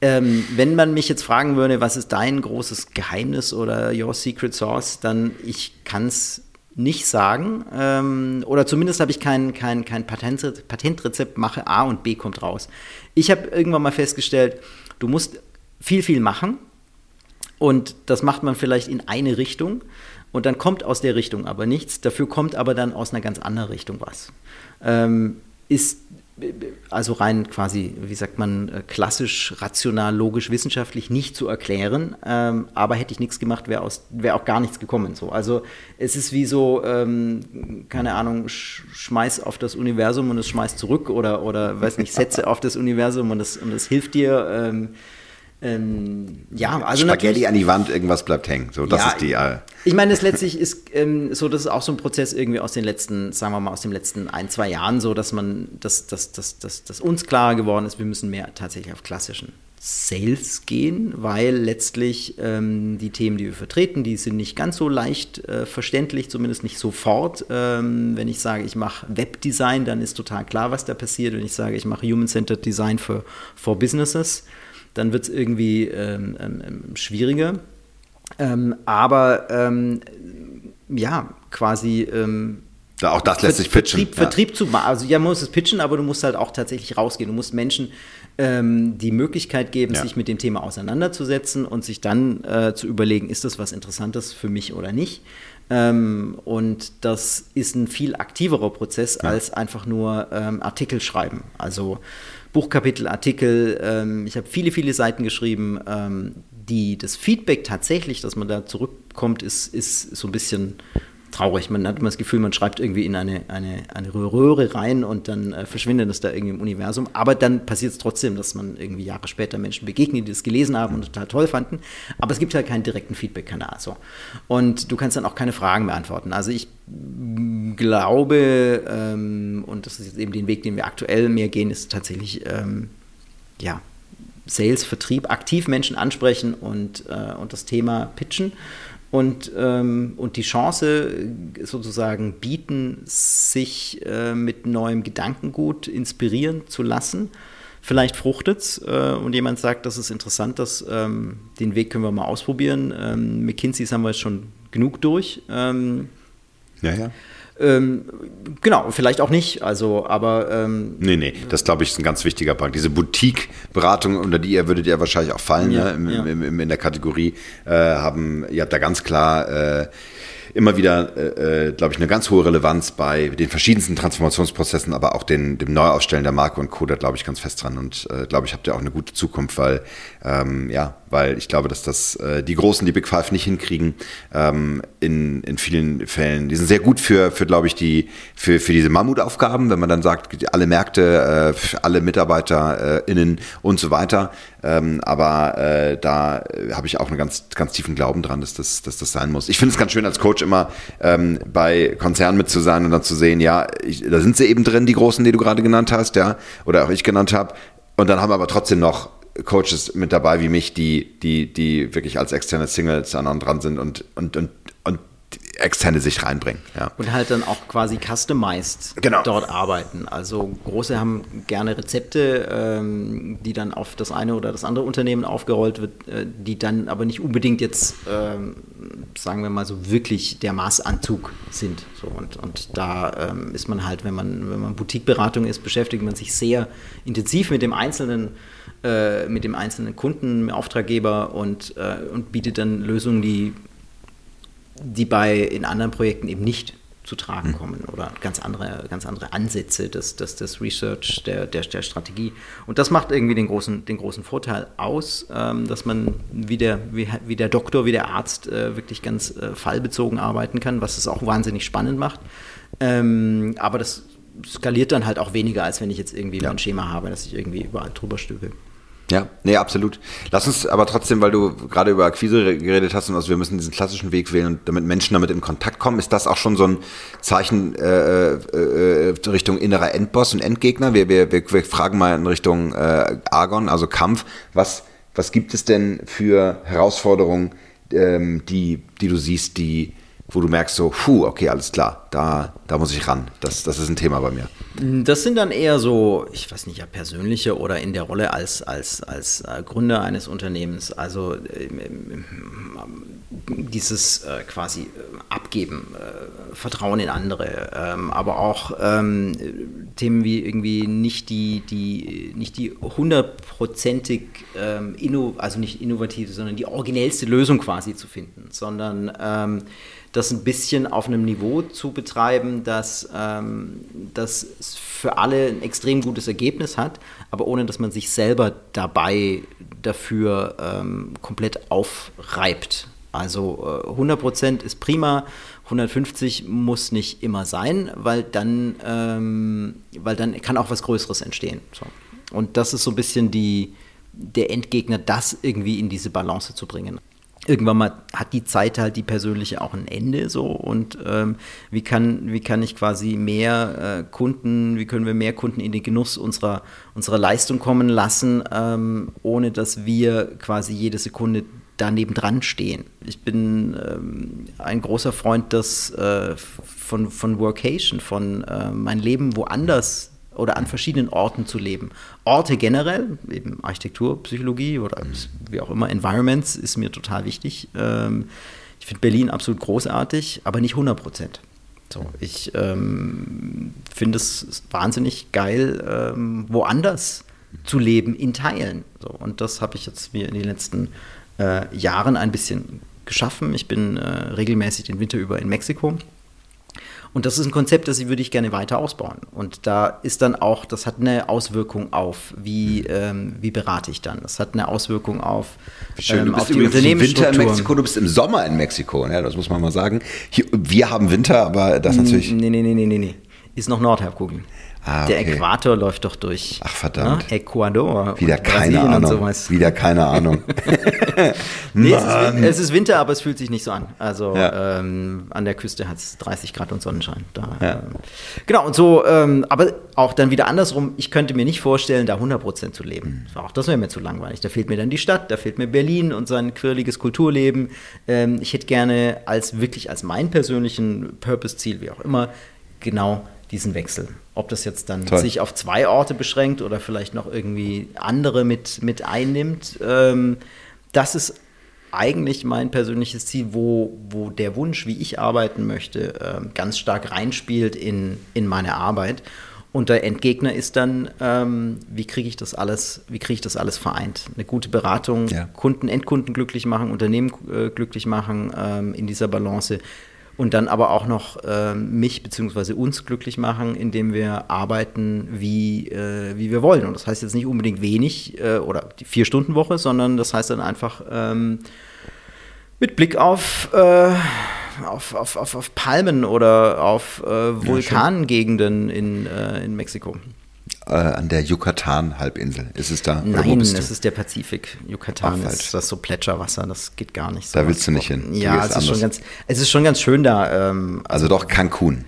ähm, wenn man mich jetzt fragen würde, was ist dein großes Geheimnis oder your secret sauce, dann ich kann es nicht sagen. Ähm, oder zumindest habe ich kein, kein, kein Patent, Patentrezept, mache A und B kommt raus. Ich habe irgendwann mal festgestellt, du musst viel, viel machen. Und das macht man vielleicht in eine Richtung. Und dann kommt aus der Richtung aber nichts. Dafür kommt aber dann aus einer ganz anderen Richtung was. Ähm, ist also rein quasi, wie sagt man, äh, klassisch, rational, logisch, wissenschaftlich nicht zu erklären. Ähm, aber hätte ich nichts gemacht, wäre wär auch gar nichts gekommen. So. Also es ist wie so, ähm, keine Ahnung, schmeiß auf das Universum und es schmeißt zurück oder, oder weiß nicht, setze auf das Universum und es, und hilft dir. Ähm, ähm, ja, also Spaghetti an die Wand, irgendwas bleibt hängen. So, das ja, ist die. Äh ich meine, das letztlich ist ähm, so, das ist auch so ein Prozess irgendwie aus den letzten, sagen wir mal, aus den letzten ein, zwei Jahren so, dass man, dass, dass, dass, dass, dass uns klarer geworden ist, wir müssen mehr tatsächlich auf klassischen Sales gehen, weil letztlich ähm, die Themen, die wir vertreten, die sind nicht ganz so leicht äh, verständlich, zumindest nicht sofort. Ähm, wenn ich sage, ich mache Webdesign, dann ist total klar, was da passiert. Wenn ich sage, ich mache Human-Centered Design für for Businesses, dann wird es irgendwie ähm, ähm, ähm, schwieriger. Ähm, aber ähm, ja, quasi. Auch das lässt sich pitchen. Vertrieb, ja. Vertrieb zu machen. Also ja, man muss es pitchen, aber du musst halt auch tatsächlich rausgehen. Du musst Menschen die Möglichkeit geben, ja. sich mit dem Thema auseinanderzusetzen und sich dann äh, zu überlegen, ist das was Interessantes für mich oder nicht. Ähm, und das ist ein viel aktiverer Prozess ja. als einfach nur ähm, Artikel schreiben. Also Buchkapitel, Artikel. Ähm, ich habe viele, viele Seiten geschrieben. Ähm, die, das Feedback tatsächlich, dass man da zurückkommt, ist, ist so ein bisschen traurig. Man hat immer das Gefühl, man schreibt irgendwie in eine, eine, eine Röhre rein und dann äh, verschwindet es da irgendwie im Universum. Aber dann passiert es trotzdem, dass man irgendwie Jahre später Menschen begegnet, die das gelesen haben und total toll fanden. Aber es gibt halt keinen direkten Feedback-Kanal. So. Und du kannst dann auch keine Fragen beantworten. Also ich glaube, ähm, und das ist jetzt eben den Weg, den wir aktuell mehr gehen, ist tatsächlich, ähm, ja, Sales, Vertrieb, aktiv Menschen ansprechen und, äh, und das Thema pitchen und, ähm, und die Chance sozusagen bieten, sich äh, mit neuem Gedankengut inspirieren zu lassen. Vielleicht fruchtet es äh, und jemand sagt, das ist interessant, das, ähm, den Weg können wir mal ausprobieren. Ähm, McKinseys haben wir jetzt schon genug durch. Ähm, ja, ja. Ähm, genau, vielleicht auch nicht. Also, aber. Ähm, nee, nee, das glaube ich ist ein ganz wichtiger Punkt. Diese Boutique-Beratung, unter die ihr würdet ihr wahrscheinlich auch fallen, ja, ne? Im, ja. Im, im, in der Kategorie, äh, haben, ihr habt da ganz klar. Äh, immer wieder, äh, äh, glaube ich, eine ganz hohe Relevanz bei den verschiedensten Transformationsprozessen, aber auch den, dem Neuaufstellen der Marke und Co. Da glaube ich ganz fest dran und äh, glaube ich, habt ihr auch eine gute Zukunft, weil ähm, ja, weil ich glaube, dass das äh, die Großen, die Big Five nicht hinkriegen, ähm, in, in vielen Fällen. Die sind sehr gut für, für glaube ich, die, für, für diese Mammutaufgaben, wenn man dann sagt, alle Märkte, äh, alle MitarbeiterInnen äh, und so weiter. Ähm, aber äh, da äh, habe ich auch einen ganz, ganz tiefen Glauben dran, dass das, dass das sein muss. Ich finde es ganz schön als Coach immer ähm, bei Konzernen mit zu sein und dann zu sehen, ja, ich, da sind sie eben drin, die großen, die du gerade genannt hast, ja, oder auch ich genannt habe. Und dann haben wir aber trotzdem noch Coaches mit dabei wie mich, die, die, die wirklich als externe Singles an dran sind und, und, und, und externe sich reinbringen. Ja. Und halt dann auch quasi customized genau. dort arbeiten. Also große haben gerne Rezepte, ähm, die dann auf das eine oder das andere Unternehmen aufgerollt wird, äh, die dann aber nicht unbedingt jetzt, ähm, sagen wir mal so, wirklich der Maßanzug sind. So, und, und da ähm, ist man halt, wenn man, wenn man Boutique-Beratung ist, beschäftigt man sich sehr intensiv mit dem einzelnen äh, mit dem einzelnen Kunden, Auftraggeber und, äh, und bietet dann Lösungen, die, die bei in anderen Projekten eben nicht zu tragen mhm. kommen oder ganz andere, ganz andere Ansätze des, des, des Research, der, der, der Strategie. Und das macht irgendwie den großen, den großen Vorteil aus, ähm, dass man wie der, wie, wie der Doktor, wie der Arzt äh, wirklich ganz äh, fallbezogen arbeiten kann, was es auch wahnsinnig spannend macht. Ähm, aber das skaliert dann halt auch weniger, als wenn ich jetzt irgendwie ja. mein Schema habe, dass ich irgendwie überall drüber stübe. Ja, nee, absolut. Lass uns aber trotzdem, weil du gerade über Akquise geredet hast und also wir müssen diesen klassischen Weg wählen und damit Menschen damit in Kontakt kommen, ist das auch schon so ein Zeichen äh, äh, äh Richtung innerer Endboss und Endgegner? Wir, wir, wir, wir fragen mal in Richtung äh, Argon, also Kampf. Was, was gibt es denn für Herausforderungen, ähm, die, die du siehst, die wo du merkst so, puh, okay, alles klar, da, da muss ich ran. Das, das ist ein Thema bei mir. Das sind dann eher so, ich weiß nicht, ja, persönliche oder in der Rolle als, als, als äh, Gründer eines Unternehmens. Also äh, dieses äh, quasi äh, Abgeben, Vertrauen in andere, ähm, aber auch ähm, Themen wie irgendwie nicht die, die, nicht die hundertprozentig, ähm, also nicht innovative, sondern die originellste Lösung quasi zu finden, sondern ähm, das ein bisschen auf einem Niveau zu betreiben, dass ähm, das für alle ein extrem gutes Ergebnis hat, aber ohne dass man sich selber dabei dafür ähm, komplett aufreibt. Also äh, 100% ist prima, 150 muss nicht immer sein, weil dann, ähm, weil dann kann auch was Größeres entstehen. So. Und das ist so ein bisschen die, der Endgegner, das irgendwie in diese Balance zu bringen irgendwann mal hat die Zeit halt die persönliche auch ein Ende so. Und ähm, wie kann wie kann ich quasi mehr äh, Kunden wie können wir mehr Kunden in den Genuss unserer unserer Leistung kommen lassen ähm, ohne dass wir quasi jede Sekunde daneben dran stehen? Ich bin ähm, ein großer Freund des äh, von von Workation von äh, mein Leben woanders oder an verschiedenen Orten zu leben. Orte generell, eben Architektur, Psychologie oder wie auch immer, Environments ist mir total wichtig. Ähm, ich finde Berlin absolut großartig, aber nicht 100 Prozent. So, ich ähm, finde es wahnsinnig geil, ähm, woanders zu leben, in Teilen. So, und das habe ich jetzt mir in den letzten äh, Jahren ein bisschen geschaffen. Ich bin äh, regelmäßig den Winter über in Mexiko und das ist ein Konzept, das würde ich gerne weiter ausbauen. Und da ist dann auch, das hat eine Auswirkung auf, wie, ähm, wie berate ich dann. Das hat eine Auswirkung auf, Schön. Ähm, du bist auf die im Winter in Mexiko, du bist im Sommer in Mexiko, ne? das muss man mal sagen. Hier, wir haben Winter, aber das natürlich. Nee, nee, nee, nee, nee, nee. Ist noch Nordhalbkugel. Ah, okay. Der Äquator läuft doch durch. Ach verdammt. Ne? Ecuador. Wieder keine Ahnung. Wieder keine Ahnung. nee, es ist, es ist, Winter, aber es fühlt sich nicht so an. Also ja. ähm, an der Küste hat es 30 Grad und Sonnenschein. Da, ja. ähm, genau, und so, ähm, aber auch dann wieder andersrum, ich könnte mir nicht vorstellen, da 100% zu leben. Mhm. Auch das wäre mir zu langweilig. Da fehlt mir dann die Stadt, da fehlt mir Berlin und sein quirliges Kulturleben. Ähm, ich hätte gerne als wirklich als mein persönlichen Purpose-Ziel, wie auch immer, genau diesen Wechsel. Ob das jetzt dann Toll. sich auf zwei Orte beschränkt oder vielleicht noch irgendwie andere mit, mit einnimmt, ähm, das ist eigentlich mein persönliches Ziel, wo, wo der Wunsch, wie ich arbeiten möchte, äh, ganz stark reinspielt in, in meine Arbeit. Und der Endgegner ist dann, ähm, wie kriege ich das alles, wie kriege ich das alles vereint? Eine gute Beratung, ja. Kunden, Endkunden glücklich machen, Unternehmen äh, glücklich machen ähm, in dieser Balance und dann aber auch noch äh, mich bzw. uns glücklich machen, indem wir arbeiten, wie, äh, wie wir wollen. Und das heißt jetzt nicht unbedingt wenig äh, oder die Vier-Stunden-Woche, sondern das heißt dann einfach ähm, mit Blick auf, äh, auf, auf, auf, auf, Palmen oder auf äh, Vulkangegenden in, äh, in Mexiko äh, an der Yucatan-Halbinsel. Ist es da? Nein, es ist der Pazifik. Yucatan Ach, ist das so Plätscherwasser, das geht gar nicht. So da willst du nicht hin. Ja, es ist, schon ganz, es ist schon ganz schön da. Ähm, also, also, doch Cancun.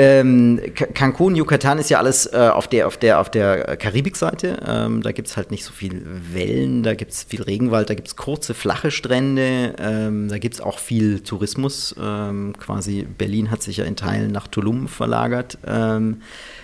Ähm, Cancun, Yucatan ist ja alles äh, auf der, auf der, auf der Karibikseite. Ähm, da gibt es halt nicht so viel Wellen, da gibt es viel Regenwald, da gibt es kurze, flache Strände, ähm, da gibt es auch viel Tourismus. Ähm, quasi Berlin hat sich ja in Teilen nach Tulum verlagert. Ähm,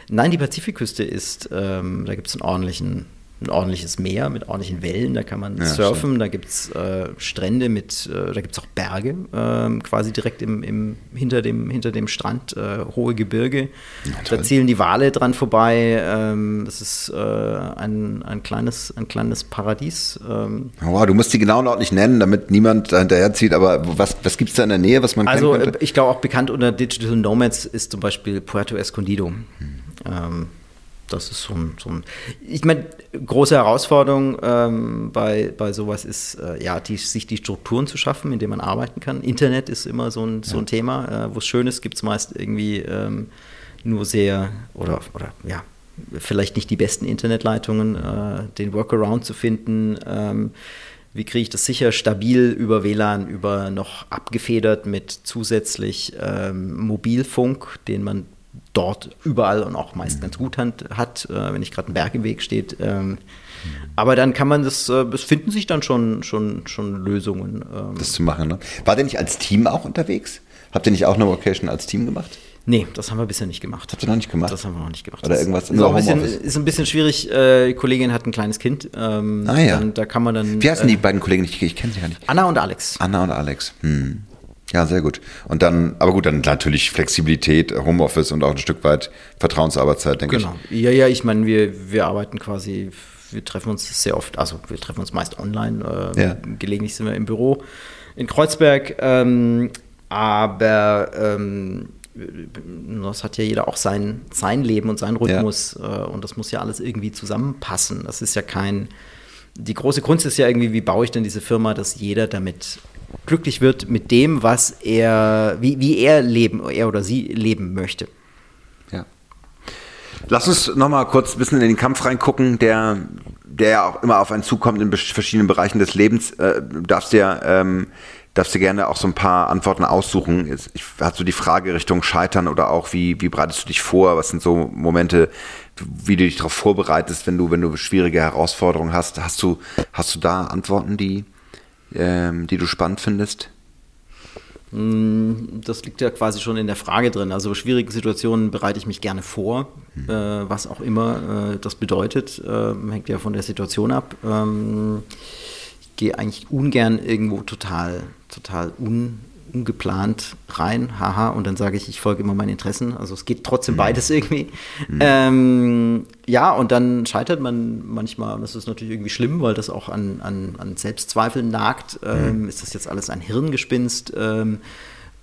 nein, die Pazifikküste ist, ähm, da gibt es einen ordentlichen ein ordentliches Meer mit ordentlichen Wellen, da kann man ja, surfen, stimmt. da gibt es äh, Strände mit, äh, da gibt es auch Berge, äh, quasi direkt im, im, hinter, dem, hinter dem Strand, äh, hohe Gebirge. Ja, da zielen die Wale dran vorbei. Ähm, das ist äh, ein, ein, kleines, ein kleines Paradies. Ähm. Wow, du musst die genauen Ort nicht nennen, damit niemand hinterherzieht, aber was, was gibt es da in der Nähe, was man Also, ich glaube auch bekannt unter Digital Nomads ist zum Beispiel Puerto Escondido. Hm. Ähm, das ist so ein, so ein ich meine, große Herausforderung ähm, bei, bei sowas ist, äh, ja, die, sich die Strukturen zu schaffen, in denen man arbeiten kann. Internet ist immer so ein, so ein Thema. Äh, Wo es schön ist, gibt es meist irgendwie ähm, nur sehr, oder, oder ja, vielleicht nicht die besten Internetleitungen, äh, den Workaround zu finden. Ähm, wie kriege ich das sicher stabil über WLAN, über noch abgefedert mit zusätzlich ähm, Mobilfunk, den man dort überall und auch meist ganz gut hat, äh, wenn nicht gerade ein Berg im Weg steht. Ähm, aber dann kann man das, äh, es finden sich dann schon, schon, schon Lösungen. Ähm. Das zu machen, ne? War der nicht als Team auch unterwegs? Habt ihr nicht auch eine Vocation als Team gemacht? Nee, das haben wir bisher nicht gemacht. Habt ihr noch nicht gemacht? Das haben wir noch nicht gemacht. Oder irgendwas in so ein bisschen, Ist ein bisschen schwierig. Äh, die Kollegin hat ein kleines Kind. Ähm, ah ja. Da kann man dann. Wie heißen äh, die beiden Kollegen? Ich, ich kenne sie gar nicht. Anna und Alex. Anna und Alex. Hm. Ja, sehr gut. Und dann, aber gut, dann natürlich Flexibilität, Homeoffice und auch ein Stück weit Vertrauensarbeitszeit, denke genau. ich. Genau. Ja, ja, ich meine, wir, wir arbeiten quasi, wir treffen uns sehr oft, also wir treffen uns meist online. Äh, ja. Gelegentlich sind wir im Büro in Kreuzberg. Ähm, aber ähm, das hat ja jeder auch sein, sein Leben und seinen Rhythmus ja. Äh, und das muss ja alles irgendwie zusammenpassen. Das ist ja kein. Die große Kunst ist ja irgendwie, wie baue ich denn diese Firma, dass jeder damit glücklich wird mit dem, was er, wie, wie er leben, er oder sie leben möchte. Ja. Lass uns nochmal kurz ein bisschen in den Kampf reingucken, der, der ja auch immer auf einen zukommt in verschiedenen Bereichen des Lebens. Äh, du darfst ja ähm, darfst du gerne auch so ein paar Antworten aussuchen. Ich, hast du die Frage Richtung Scheitern oder auch wie, wie bereitest du dich vor? Was sind so Momente, wie du dich darauf vorbereitest, wenn du, wenn du schwierige Herausforderungen hast? Hast du, hast du da Antworten, die, ähm, die du spannend findest? Mm, das liegt ja quasi schon in der Frage drin. Also schwierige Situationen bereite ich mich gerne vor, mhm. äh, was auch immer äh, das bedeutet, äh, hängt ja von der Situation ab. Ähm, ich gehe eigentlich ungern irgendwo total total un, ungeplant rein, haha, und dann sage ich, ich folge immer meinen Interessen. Also es geht trotzdem mhm. beides irgendwie. Mhm. Ähm, ja, und dann scheitert man manchmal, das ist natürlich irgendwie schlimm, weil das auch an, an, an Selbstzweifeln nagt. Ähm, mhm. Ist das jetzt alles ein Hirngespinst? Ähm,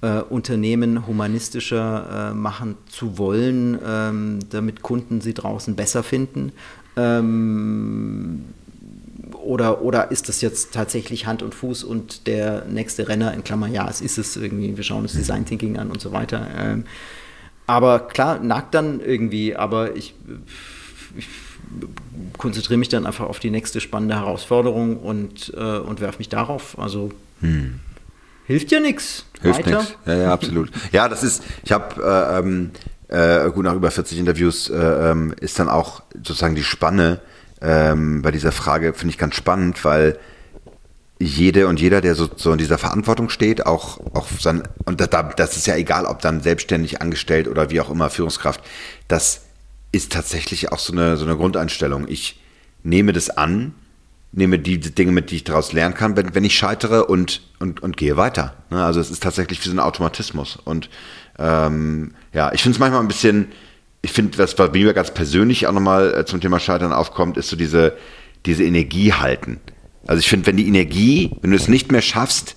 äh, Unternehmen humanistischer äh, machen zu wollen, ähm, damit Kunden sie draußen besser finden. Ähm, oder, oder ist das jetzt tatsächlich Hand und Fuß und der nächste Renner in Klammer, ja, es ist es irgendwie, wir schauen uns Design Thinking an und so weiter. Ähm, aber klar, nagt dann irgendwie, aber ich, ich konzentriere mich dann einfach auf die nächste spannende Herausforderung und, äh, und werfe mich darauf. Also hm. hilft ja nichts. Hilft nichts. Ja, ja, absolut. ja, das ist, ich habe äh, ähm, äh, gut nach über 40 Interviews äh, ähm, ist dann auch sozusagen die Spanne ähm, bei dieser Frage finde ich ganz spannend, weil jede und jeder, der so, so in dieser Verantwortung steht, auch, auch sein, und das, das ist ja egal, ob dann selbstständig angestellt oder wie auch immer Führungskraft, das ist tatsächlich auch so eine, so eine Grundeinstellung. Ich nehme das an, nehme die Dinge mit, die ich daraus lernen kann, wenn, wenn ich scheitere und, und, und gehe weiter. Ne? Also es ist tatsächlich wie so ein Automatismus. Und ähm, ja, ich finde es manchmal ein bisschen, ich finde, was bei mir ganz persönlich auch nochmal äh, zum Thema Scheitern aufkommt, ist so diese, diese Energie halten. Also ich finde, wenn die Energie, wenn du es nicht mehr schaffst,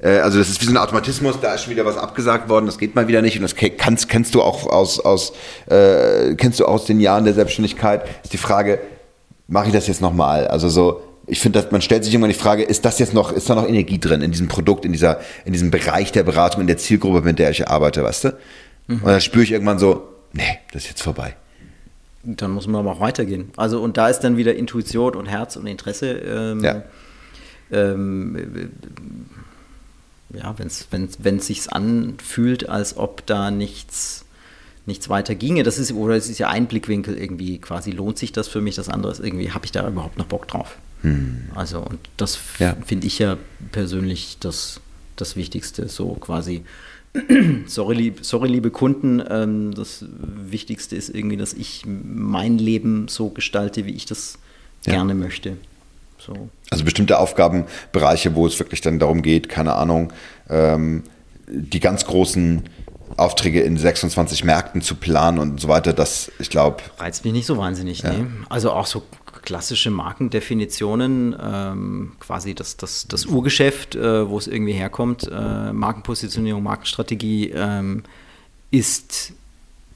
äh, also das ist wie so ein Automatismus, da ist schon wieder was abgesagt worden, das geht mal wieder nicht und das kannst, kennst du auch aus, aus äh, kennst du aus den Jahren der Selbstständigkeit, ist die Frage, mache ich das jetzt nochmal? Also so, ich finde, man stellt sich irgendwann die Frage, ist das jetzt noch, ist da noch Energie drin in diesem Produkt, in dieser, in diesem Bereich der Beratung, in der Zielgruppe, mit der ich arbeite, weißt du? Mhm. Und dann spüre ich irgendwann so, nee, das ist jetzt vorbei. Dann muss man aber auch weitergehen. Also, und da ist dann wieder Intuition und Herz und Interesse. Ähm, ja. Ähm, ja, wenn es sich anfühlt, als ob da nichts, nichts weiter ginge. Das ist, oder es ist ja ein Blickwinkel irgendwie, quasi lohnt sich das für mich, das andere ist irgendwie, habe ich da überhaupt noch Bock drauf? Hm. Also, und das ja. finde ich ja persönlich das, das Wichtigste, so quasi sorry, lieb, sorry, liebe Kunden, ähm, das Wichtigste ist irgendwie, dass ich mein Leben so gestalte, wie ich das ja. gerne möchte. So. Also bestimmte Aufgabenbereiche, wo es wirklich dann darum geht, keine Ahnung, ähm, die ganz großen Aufträge in 26 Märkten zu planen und so weiter, das, ich glaube. Reizt mich nicht so wahnsinnig, ja. nee. Also auch so klassische Markendefinitionen, ähm, quasi das, das, das Urgeschäft, äh, wo es irgendwie herkommt, äh, Markenpositionierung, Markenstrategie, ähm, ist,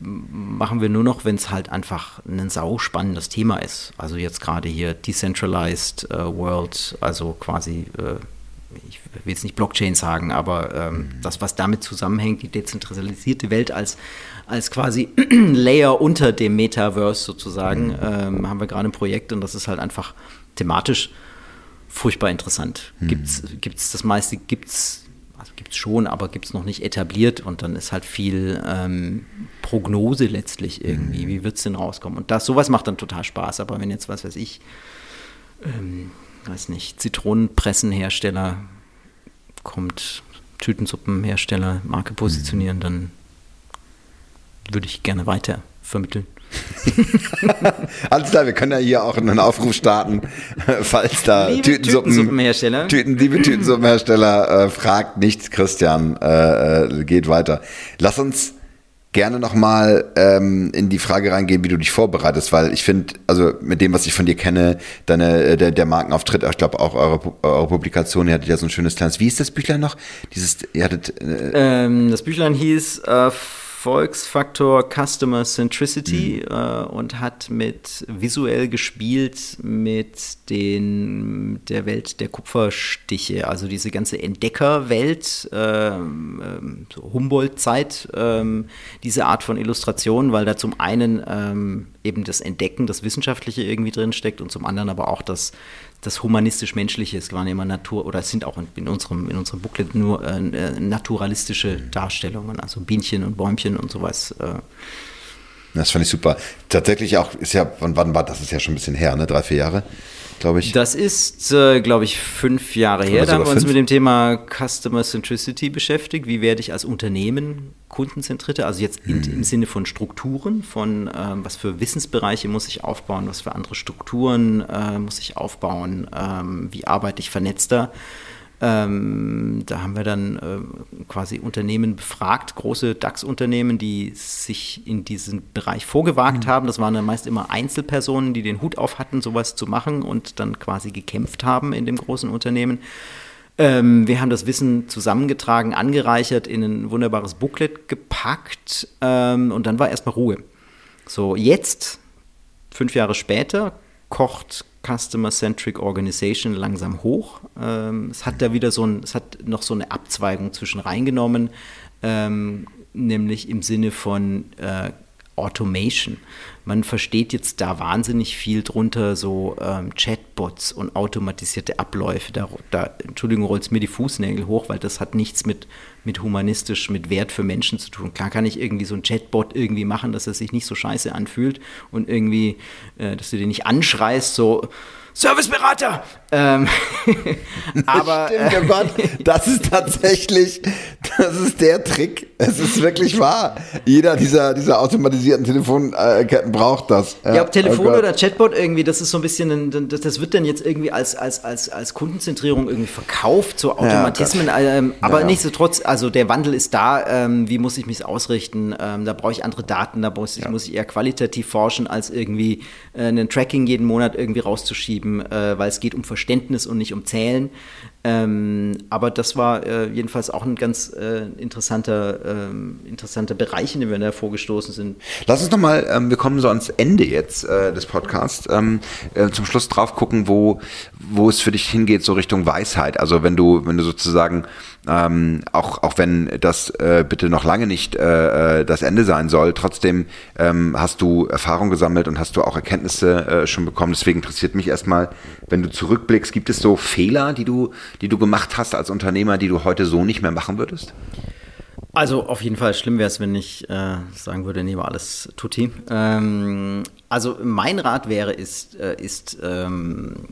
machen wir nur noch, wenn es halt einfach ein sau spannendes Thema ist. Also jetzt gerade hier Decentralized äh, World, also quasi äh, ich will jetzt nicht Blockchain sagen, aber ähm, mhm. das, was damit zusammenhängt, die dezentralisierte Welt als, als quasi Layer unter dem Metaverse sozusagen, mhm. ähm, haben wir gerade ein Projekt und das ist halt einfach thematisch furchtbar interessant. Mhm. Gibt es das meiste, gibt es also gibt es schon, aber gibt es noch nicht etabliert und dann ist halt viel ähm, Prognose letztlich irgendwie. Mhm. Wie wird es denn rauskommen? Und das, sowas macht dann total Spaß. Aber wenn jetzt, was weiß ich, ähm, weiß nicht, Zitronenpressenhersteller kommt, Tütensuppenhersteller, Marke positionieren, mhm. dann würde ich gerne weiter vermitteln. Alles klar, wir können ja hier auch einen Aufruf starten, falls da liebe Tütensuppen, Tütensuppenhersteller, Tüten, liebe Tütensuppenhersteller, äh, fragt nichts, Christian, äh, äh, geht weiter. Lass uns gerne nochmal ähm, in die Frage reingehen, wie du dich vorbereitest, weil ich finde, also mit dem, was ich von dir kenne, deine, äh, der, der Markenauftritt, ich glaube auch eure, eure Publikation, ihr hattet ja so ein schönes kleines, wie ist das Büchlein noch? Dieses, ihr hattet, äh ähm, das Büchlein hieß äh, Erfolgsfaktor Customer Centricity mhm. äh, und hat mit visuell gespielt mit den der Welt der Kupferstiche, also diese ganze Entdeckerwelt, äh, so Humboldt-Zeit, äh, diese Art von Illustration, weil da zum einen ähm, eben das Entdecken, das Wissenschaftliche irgendwie drin steckt und zum anderen aber auch das das humanistisch-menschliche, es waren immer Natur, oder es sind auch in, in unserem, in unserem Booklet nur äh, äh, naturalistische Darstellungen, also Bienchen und Bäumchen und sowas. Äh. Das fand ich super. Tatsächlich auch, ist ja, wann, wann war das? ist ja schon ein bisschen her, ne? Drei, vier Jahre glaube ich. Das ist, äh, glaube ich, fünf Jahre her. Da haben wir uns mit dem Thema Customer Centricity beschäftigt. Wie werde ich als Unternehmen kundenzentrierter? Also jetzt in, hm. im Sinne von Strukturen, von ähm, was für Wissensbereiche muss ich aufbauen, was für andere Strukturen äh, muss ich aufbauen, ähm, wie arbeite ich vernetzter. Ähm, da haben wir dann äh, quasi Unternehmen befragt, große DAX-Unternehmen, die sich in diesen Bereich vorgewagt mhm. haben. Das waren dann meist immer Einzelpersonen, die den Hut auf hatten, sowas zu machen und dann quasi gekämpft haben in dem großen Unternehmen. Ähm, wir haben das Wissen zusammengetragen, angereichert, in ein wunderbares Booklet gepackt ähm, und dann war erstmal Ruhe. So, jetzt, fünf Jahre später, kocht Customer-Centric Organization langsam hoch. Ähm, es hat da wieder so ein, es hat noch so eine Abzweigung zwischen reingenommen, ähm, nämlich im Sinne von äh, Automation. Man versteht jetzt da wahnsinnig viel drunter, so ähm, Chatbots und automatisierte Abläufe. Da, da Entschuldigung, rollt mir die Fußnägel hoch, weil das hat nichts mit, mit humanistisch, mit Wert für Menschen zu tun. Klar kann ich irgendwie so ein Chatbot irgendwie machen, dass er sich nicht so scheiße anfühlt und irgendwie, äh, dass du den nicht anschreist, so Serviceberater. Ähm, aber Stimmt, oh Gott, das ist tatsächlich, das ist der Trick. Es ist wirklich wahr. Jeder dieser, dieser automatisierten Telefonketten braucht das. Ja, ja ob Telefon oh oder Chatbot irgendwie, das ist so ein bisschen, das, das wird dann jetzt irgendwie als, als, als, als Kundenzentrierung irgendwie verkauft, so Automatismen. Ja, ähm, aber ja. nichtsdestotrotz, also der Wandel ist da. Ähm, wie muss ich mich ausrichten? Ähm, da brauche ich andere Daten, da muss ich, muss ich eher qualitativ forschen, als irgendwie äh, ein Tracking jeden Monat irgendwie rauszuschieben äh, weil es geht um Verständnis und nicht um Zählen. Ähm, aber das war äh, jedenfalls auch ein ganz äh, interessanter, ähm, interessanter Bereich, in dem wir da vorgestoßen sind. Lass uns nochmal, ähm, wir kommen so ans Ende jetzt äh, des Podcasts, ähm, äh, zum Schluss drauf gucken, wo, wo es für dich hingeht, so Richtung Weisheit. Also wenn du, wenn du sozusagen ähm, auch, auch wenn das äh, bitte noch lange nicht äh, äh, das Ende sein soll, trotzdem ähm, hast du Erfahrung gesammelt und hast du auch Erkenntnisse äh, schon bekommen. Deswegen interessiert mich erstmal, wenn du zurückblickst, gibt es so Fehler, die du, die du gemacht hast als Unternehmer, die du heute so nicht mehr machen würdest? Also auf jeden Fall schlimm wäre es, wenn ich äh, sagen würde, nee, war alles tutti. Ähm, also mein Rat wäre, ist, äh, ist ähm,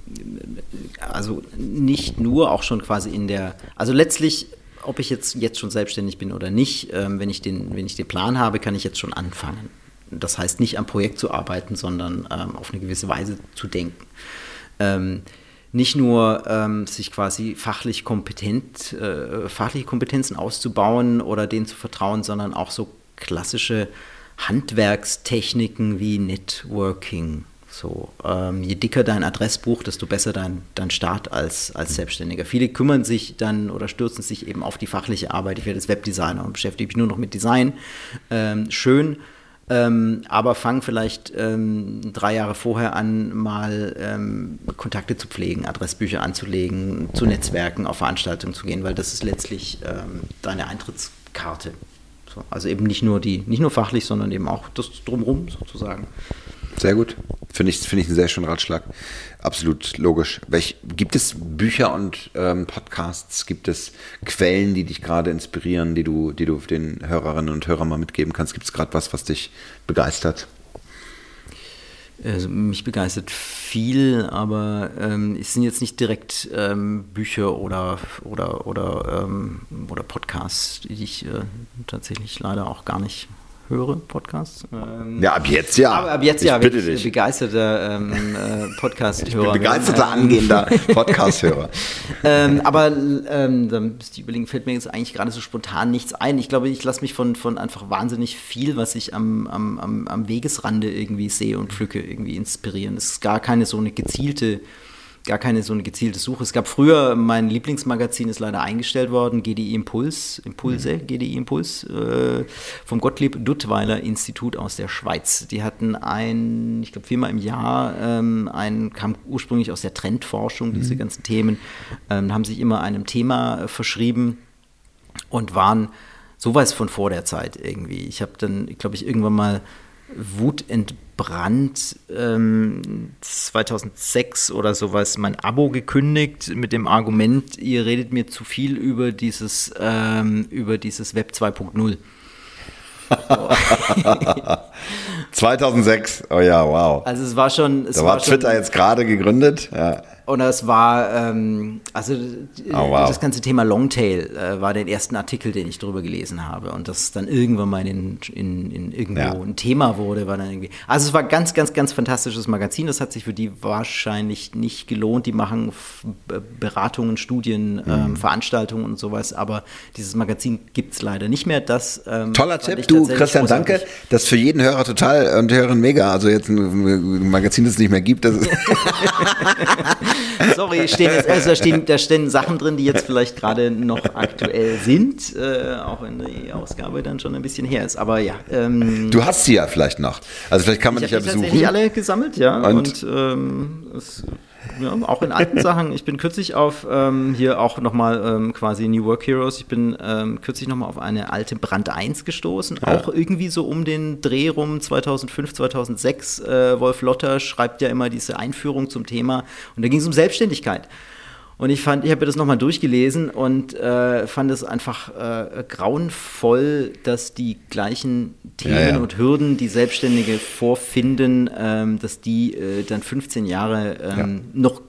also nicht nur auch schon quasi in der, also letztlich, ob ich jetzt, jetzt schon selbstständig bin oder nicht, ähm, wenn, ich den, wenn ich den Plan habe, kann ich jetzt schon anfangen. Das heißt nicht am Projekt zu arbeiten, sondern ähm, auf eine gewisse Weise zu denken. Ähm, nicht nur ähm, sich quasi fachlich kompetent, äh, fachliche Kompetenzen auszubauen oder denen zu vertrauen, sondern auch so klassische Handwerkstechniken wie Networking. So, ähm, je dicker dein Adressbuch, desto besser dein, dein Start als, als Selbstständiger. Viele kümmern sich dann oder stürzen sich eben auf die fachliche Arbeit. Ich werde jetzt Webdesigner und beschäftige mich nur noch mit Design. Ähm, schön, Ähm, aber fang vielleicht ähm, drei Jahre vorher an, mal ähm, Kontakte zu pflegen, Adressbücher anzulegen, zu Netzwerken, auf Veranstaltungen zu gehen, weil das ist letztlich ähm, deine Eintrittskarte. So, also eben nicht nur die, nicht nur fachlich, sondern eben auch das drumherum sozusagen. Sehr gut. Finde ich, finde ich einen sehr schönen Ratschlag. Absolut logisch. Welch, gibt es Bücher und ähm, Podcasts, gibt es Quellen, die dich gerade inspirieren, die du, die du den Hörerinnen und Hörern mal mitgeben kannst? Gibt es gerade was, was dich begeistert? Also mich begeistert viel, aber ähm, es sind jetzt nicht direkt ähm, Bücher oder, oder, oder, ähm, oder Podcasts, die ich äh, tatsächlich leider auch gar nicht höre Podcasts. Ähm, ja, ab jetzt ja. Aber ab jetzt ich ja, bitte dich. begeisterter ähm, äh, Podcast-Hörer. begeisterter angehender Podcast-Hörer. ähm, aber ähm, da müsste ich überlegen, fällt mir jetzt eigentlich gerade so spontan nichts ein. Ich glaube, ich lasse mich von, von einfach wahnsinnig viel, was ich am, am, am, am Wegesrande irgendwie sehe und pflücke, irgendwie inspirieren. Es ist gar keine so eine gezielte gar keine so eine gezielte Suche. Es gab früher, mein Lieblingsmagazin ist leider eingestellt worden, GDI Impuls, Impulse, mhm. GDI Impuls, äh, vom Gottlieb Duttweiler Institut aus der Schweiz. Die hatten ein, ich glaube viermal im Jahr, ähm, ein, kam ursprünglich aus der Trendforschung, diese mhm. ganzen Themen, ähm, haben sich immer einem Thema äh, verschrieben und waren sowas von vor der Zeit irgendwie. Ich habe dann, glaube ich, irgendwann mal wutentbrannt ähm, 2006 oder sowas mein Abo gekündigt mit dem Argument, ihr redet mir zu viel über dieses, ähm, über dieses Web 2.0. 2006, oh ja, wow. Also es war schon. Es da war, war Twitter schon, jetzt gerade gegründet. Ja. Und das war, ähm, also oh, wow. das ganze Thema Longtail äh, war der erste Artikel, den ich darüber gelesen habe. Und das dann irgendwann mal in, in, in irgendwo ja. ein Thema wurde, war dann irgendwie. Also es war ganz, ganz, ganz fantastisches Magazin. Das hat sich für die wahrscheinlich nicht gelohnt. Die machen Beratungen, Studien, mhm. ähm, Veranstaltungen und sowas. Aber dieses Magazin gibt es leider nicht mehr. Das, ähm, Toller Tipp, du Christian, danke. Das ist für jeden Hörer total und Hörerin mega. Also jetzt ein Magazin, das es nicht mehr gibt. Das Sorry, stehen jetzt, also da, stehen, da stehen Sachen drin, die jetzt vielleicht gerade noch aktuell sind, äh, auch wenn die Ausgabe dann schon ein bisschen her ist. Aber ja. Ähm, du hast sie ja vielleicht noch. Also vielleicht kann man dich ja besuchen. Ich habe alle gesammelt, ja. Und, und ähm, es ja, auch in alten Sachen. Ich bin kürzlich auf ähm, hier auch nochmal ähm, quasi New Work Heroes. Ich bin ähm, kürzlich nochmal auf eine alte Brand 1 gestoßen. Ja. Auch irgendwie so um den Dreh rum 2005, 2006. Äh, Wolf Lotter schreibt ja immer diese Einführung zum Thema. Und da ging es um Selbstständigkeit. Und ich fand, ich habe das nochmal durchgelesen und äh, fand es einfach äh, grauenvoll, dass die gleichen Themen ja, ja. und Hürden, die Selbstständige vorfinden, ähm, dass die äh, dann 15 Jahre ähm, ja. noch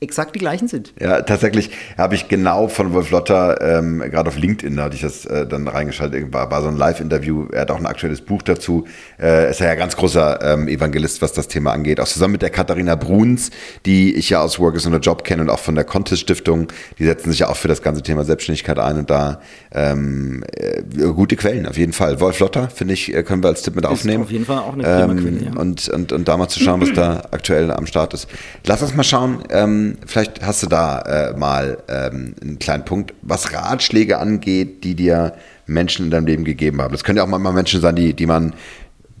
exakt die gleichen sind. Ja, tatsächlich habe ich genau von Wolf Lotter, ähm, gerade auf LinkedIn, da hatte ich das äh, dann reingeschaltet, war, war so ein Live-Interview, er hat auch ein aktuelles Buch dazu, äh, ist ja ein ganz großer ähm, Evangelist, was das Thema angeht, auch zusammen mit der Katharina Bruns, die ich ja aus Work is on a Job kenne und auch von der Contest Stiftung, die setzen sich ja auch für das ganze Thema Selbstständigkeit ein und da ähm, äh, gute Quellen, auf jeden Fall. Wolf Lotter, finde ich, äh, können wir als Tipp mit aufnehmen. Ist auf jeden Fall auch eine ähm, Quelle, ja. Und, und, und da mal zu schauen, was da aktuell am Start ist. Lass uns mal schauen, ähm, vielleicht hast du da äh, mal ähm, einen kleinen Punkt, was Ratschläge angeht, die dir Menschen in deinem Leben gegeben haben. Das können ja auch manchmal Menschen sein, die, die man,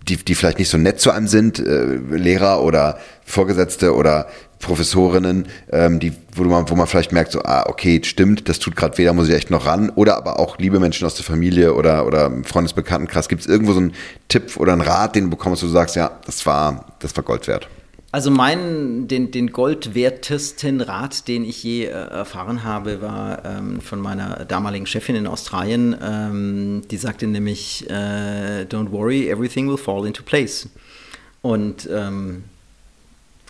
die, die vielleicht nicht so nett zu einem sind, äh, Lehrer oder Vorgesetzte oder Professorinnen, ähm, die, wo man, wo man vielleicht merkt, so, ah, okay, stimmt, das tut gerade weh, da muss ich echt noch ran. Oder aber auch liebe Menschen aus der Familie oder, oder Freundesbekanntenkreis. Gibt es irgendwo so einen Tipp oder einen Rat, den du bekommst, wo du sagst, ja, das war, das war Gold wert? Also mein, den, den goldwertesten Rat, den ich je äh, erfahren habe, war ähm, von meiner damaligen Chefin in Australien. Ähm, die sagte nämlich, äh, don't worry, everything will fall into place. Und ähm,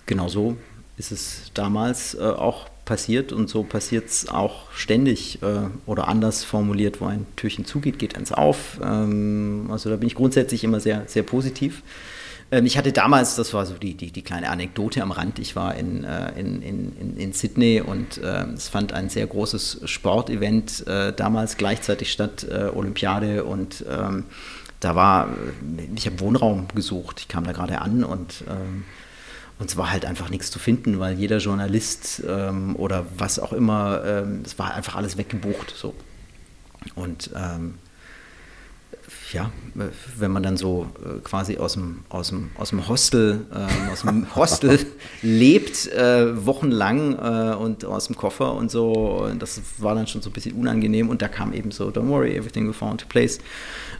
genau so ist es damals äh, auch passiert und so passiert es auch ständig äh, oder anders formuliert, wo ein Türchen zugeht, geht eins auf. Ähm, also da bin ich grundsätzlich immer sehr, sehr positiv. Ähm, ich hatte damals, das war so die, die, die, kleine Anekdote am Rand, ich war in, äh, in, in, in Sydney und äh, es fand ein sehr großes Sportevent äh, damals gleichzeitig statt, äh, Olympiade und ähm, da war, ich habe Wohnraum gesucht, ich kam da gerade an und ähm, und es war halt einfach nichts zu finden, weil jeder Journalist ähm, oder was auch immer, ähm, es war einfach alles weggebucht. So. Und ähm, ja, wenn man dann so äh, quasi aus dem, aus dem, aus dem Hostel, äh, aus dem Hostel lebt, äh, wochenlang äh, und aus dem Koffer und so, und das war dann schon so ein bisschen unangenehm und da kam eben so, don't worry, everything will fall into place.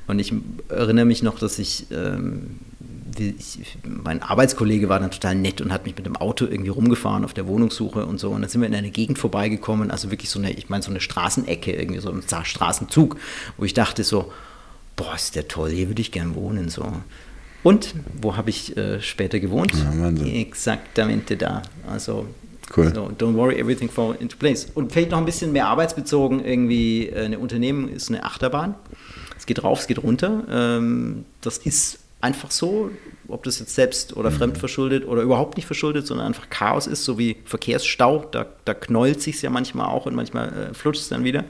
Und ich erinnere mich noch, dass ich, ähm, ich, mein Arbeitskollege war dann total nett und hat mich mit dem Auto irgendwie rumgefahren auf der Wohnungssuche und so. Und dann sind wir in eine Gegend vorbeigekommen, also wirklich so eine, ich meine, so eine Straßenecke, irgendwie so ein Straßenzug, wo ich dachte so, boah, ist der toll, hier würde ich gern wohnen. So. Und wo habe ich äh, später gewohnt? Ja, Exaktamente da. Also Cool. So, don't worry, everything fall into place. Und vielleicht noch ein bisschen mehr arbeitsbezogen, irgendwie, äh, eine Unternehmen ist eine Achterbahn. Es geht rauf, es geht runter. Ähm, das ist einfach so, ob das jetzt selbst oder mhm. fremd verschuldet oder überhaupt nicht verschuldet, sondern einfach Chaos ist, so wie Verkehrsstau. Da, da knollt sich ja manchmal auch und manchmal äh, flutscht es dann wieder.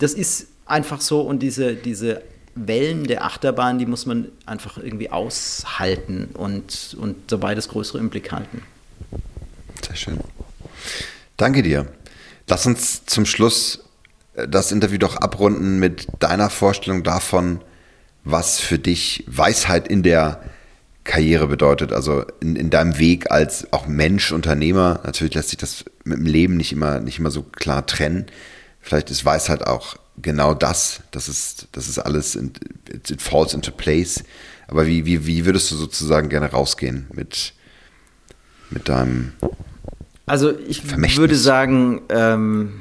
Das ist einfach so und diese, diese Wellen der Achterbahn, die muss man einfach irgendwie aushalten und, und dabei das größere im Blick halten. Sehr schön. Danke dir. Lass uns zum Schluss äh, das Interview doch abrunden mit deiner Vorstellung davon, was für dich Weisheit in der Karriere bedeutet, also in, in deinem Weg als auch Mensch, Unternehmer. Natürlich lässt sich das mit dem Leben nicht immer, nicht immer so klar trennen. Vielleicht ist Weisheit auch genau das. Das ist, das ist alles, in, it, it, falls into place. Aber wie, wie, wie würdest du sozusagen gerne rausgehen mit, mit deinem. Also ich würde sagen, ähm,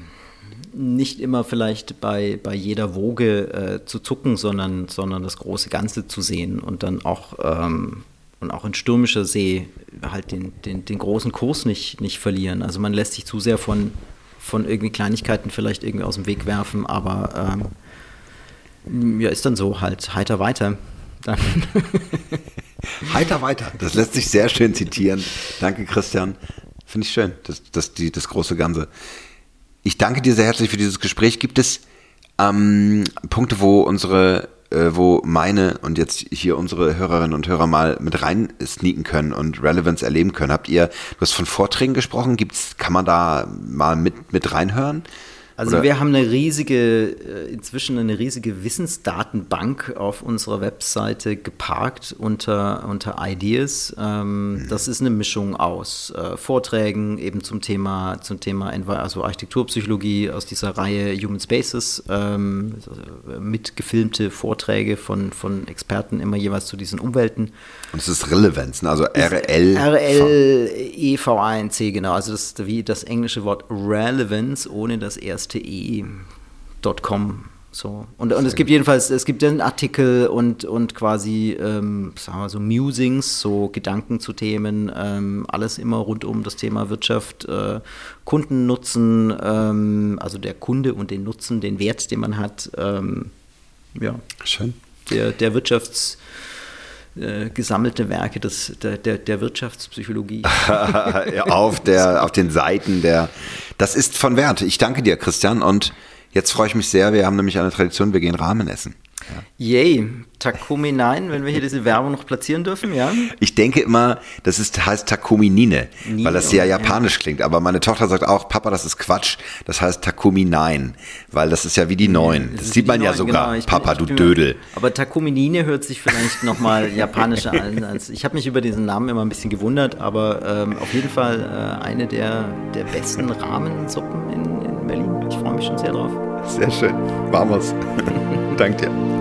nicht immer vielleicht bei, bei jeder Woge äh, zu zucken, sondern, sondern das große Ganze zu sehen und dann auch ähm, und auch in stürmischer See halt den, den, den großen Kurs nicht, nicht verlieren. Also man lässt sich zu sehr von, von irgendwie Kleinigkeiten vielleicht irgendwie aus dem Weg werfen, aber ähm, ja, ist dann so halt heiter weiter. Dann. heiter weiter, das lässt sich sehr schön zitieren. Danke, Christian. Finde ich schön, das, das, die, das große Ganze. Ich danke dir sehr herzlich für dieses Gespräch. Gibt es ähm, Punkte, wo unsere äh, wo meine und jetzt hier unsere Hörerinnen und Hörer mal mit rein sneaken können und Relevance erleben können. Habt ihr, du hast von Vorträgen gesprochen, gibt's, kann man da mal mit, mit reinhören? Also Oder? wir haben eine riesige, äh, inzwischen eine riesige Wissensdatenbank auf unserer Webseite geparkt unter, unter Ideas. Ähm, mhm. Das ist eine Mischung aus äh, Vorträgen eben zum Thema, zum Thema also Architekturpsychologie aus dieser Reihe Human Spaces, ähm, mitgefilmte Vorträge von, von Experten immer jeweils zu diesen Umwelten. Und es ist Relevanz, ne? also RL. R-L-E-V-A-N-C, genau. Also das ist wie das englische Wort Relevance ohne das erste E.com. So. Und, und es gibt jedenfalls, es gibt einen Artikel und, und quasi, ähm, sagen wir so, Musings, so Gedanken zu Themen, ähm, alles immer rund um das Thema Wirtschaft, äh, Kundennutzen, ähm, also der Kunde und den Nutzen, den Wert, den man hat. Ähm, ja. Schön. Der, der Wirtschafts- äh, gesammelte Werke des, der, der, der Wirtschaftspsychologie. auf, der, auf den Seiten der. Das ist von Wert. Ich danke dir, Christian. Und jetzt freue ich mich sehr. Wir haben nämlich eine Tradition, wir gehen Rahmen essen. Ja. Yay, Takumi 9, wenn wir hier diese Werbung noch platzieren dürfen, ja? Ich denke immer, das ist, heißt Takumi Nine, Nine weil das ja japanisch ja. klingt. Aber meine Tochter sagt auch, Papa, das ist Quatsch. Das heißt Takumi 9, weil das ist ja wie die Neun. Das, das sieht man ja sogar. Genau, Papa, bin, du Dödel. Aber Takumi Nine hört sich vielleicht nochmal japanischer an. Als, ich habe mich über diesen Namen immer ein bisschen gewundert, aber ähm, auf jeden Fall äh, eine der, der besten Rahmensuppen in, in Berlin. Ich freue mich schon sehr drauf. Sehr schön. Machen wir's. Danke dir.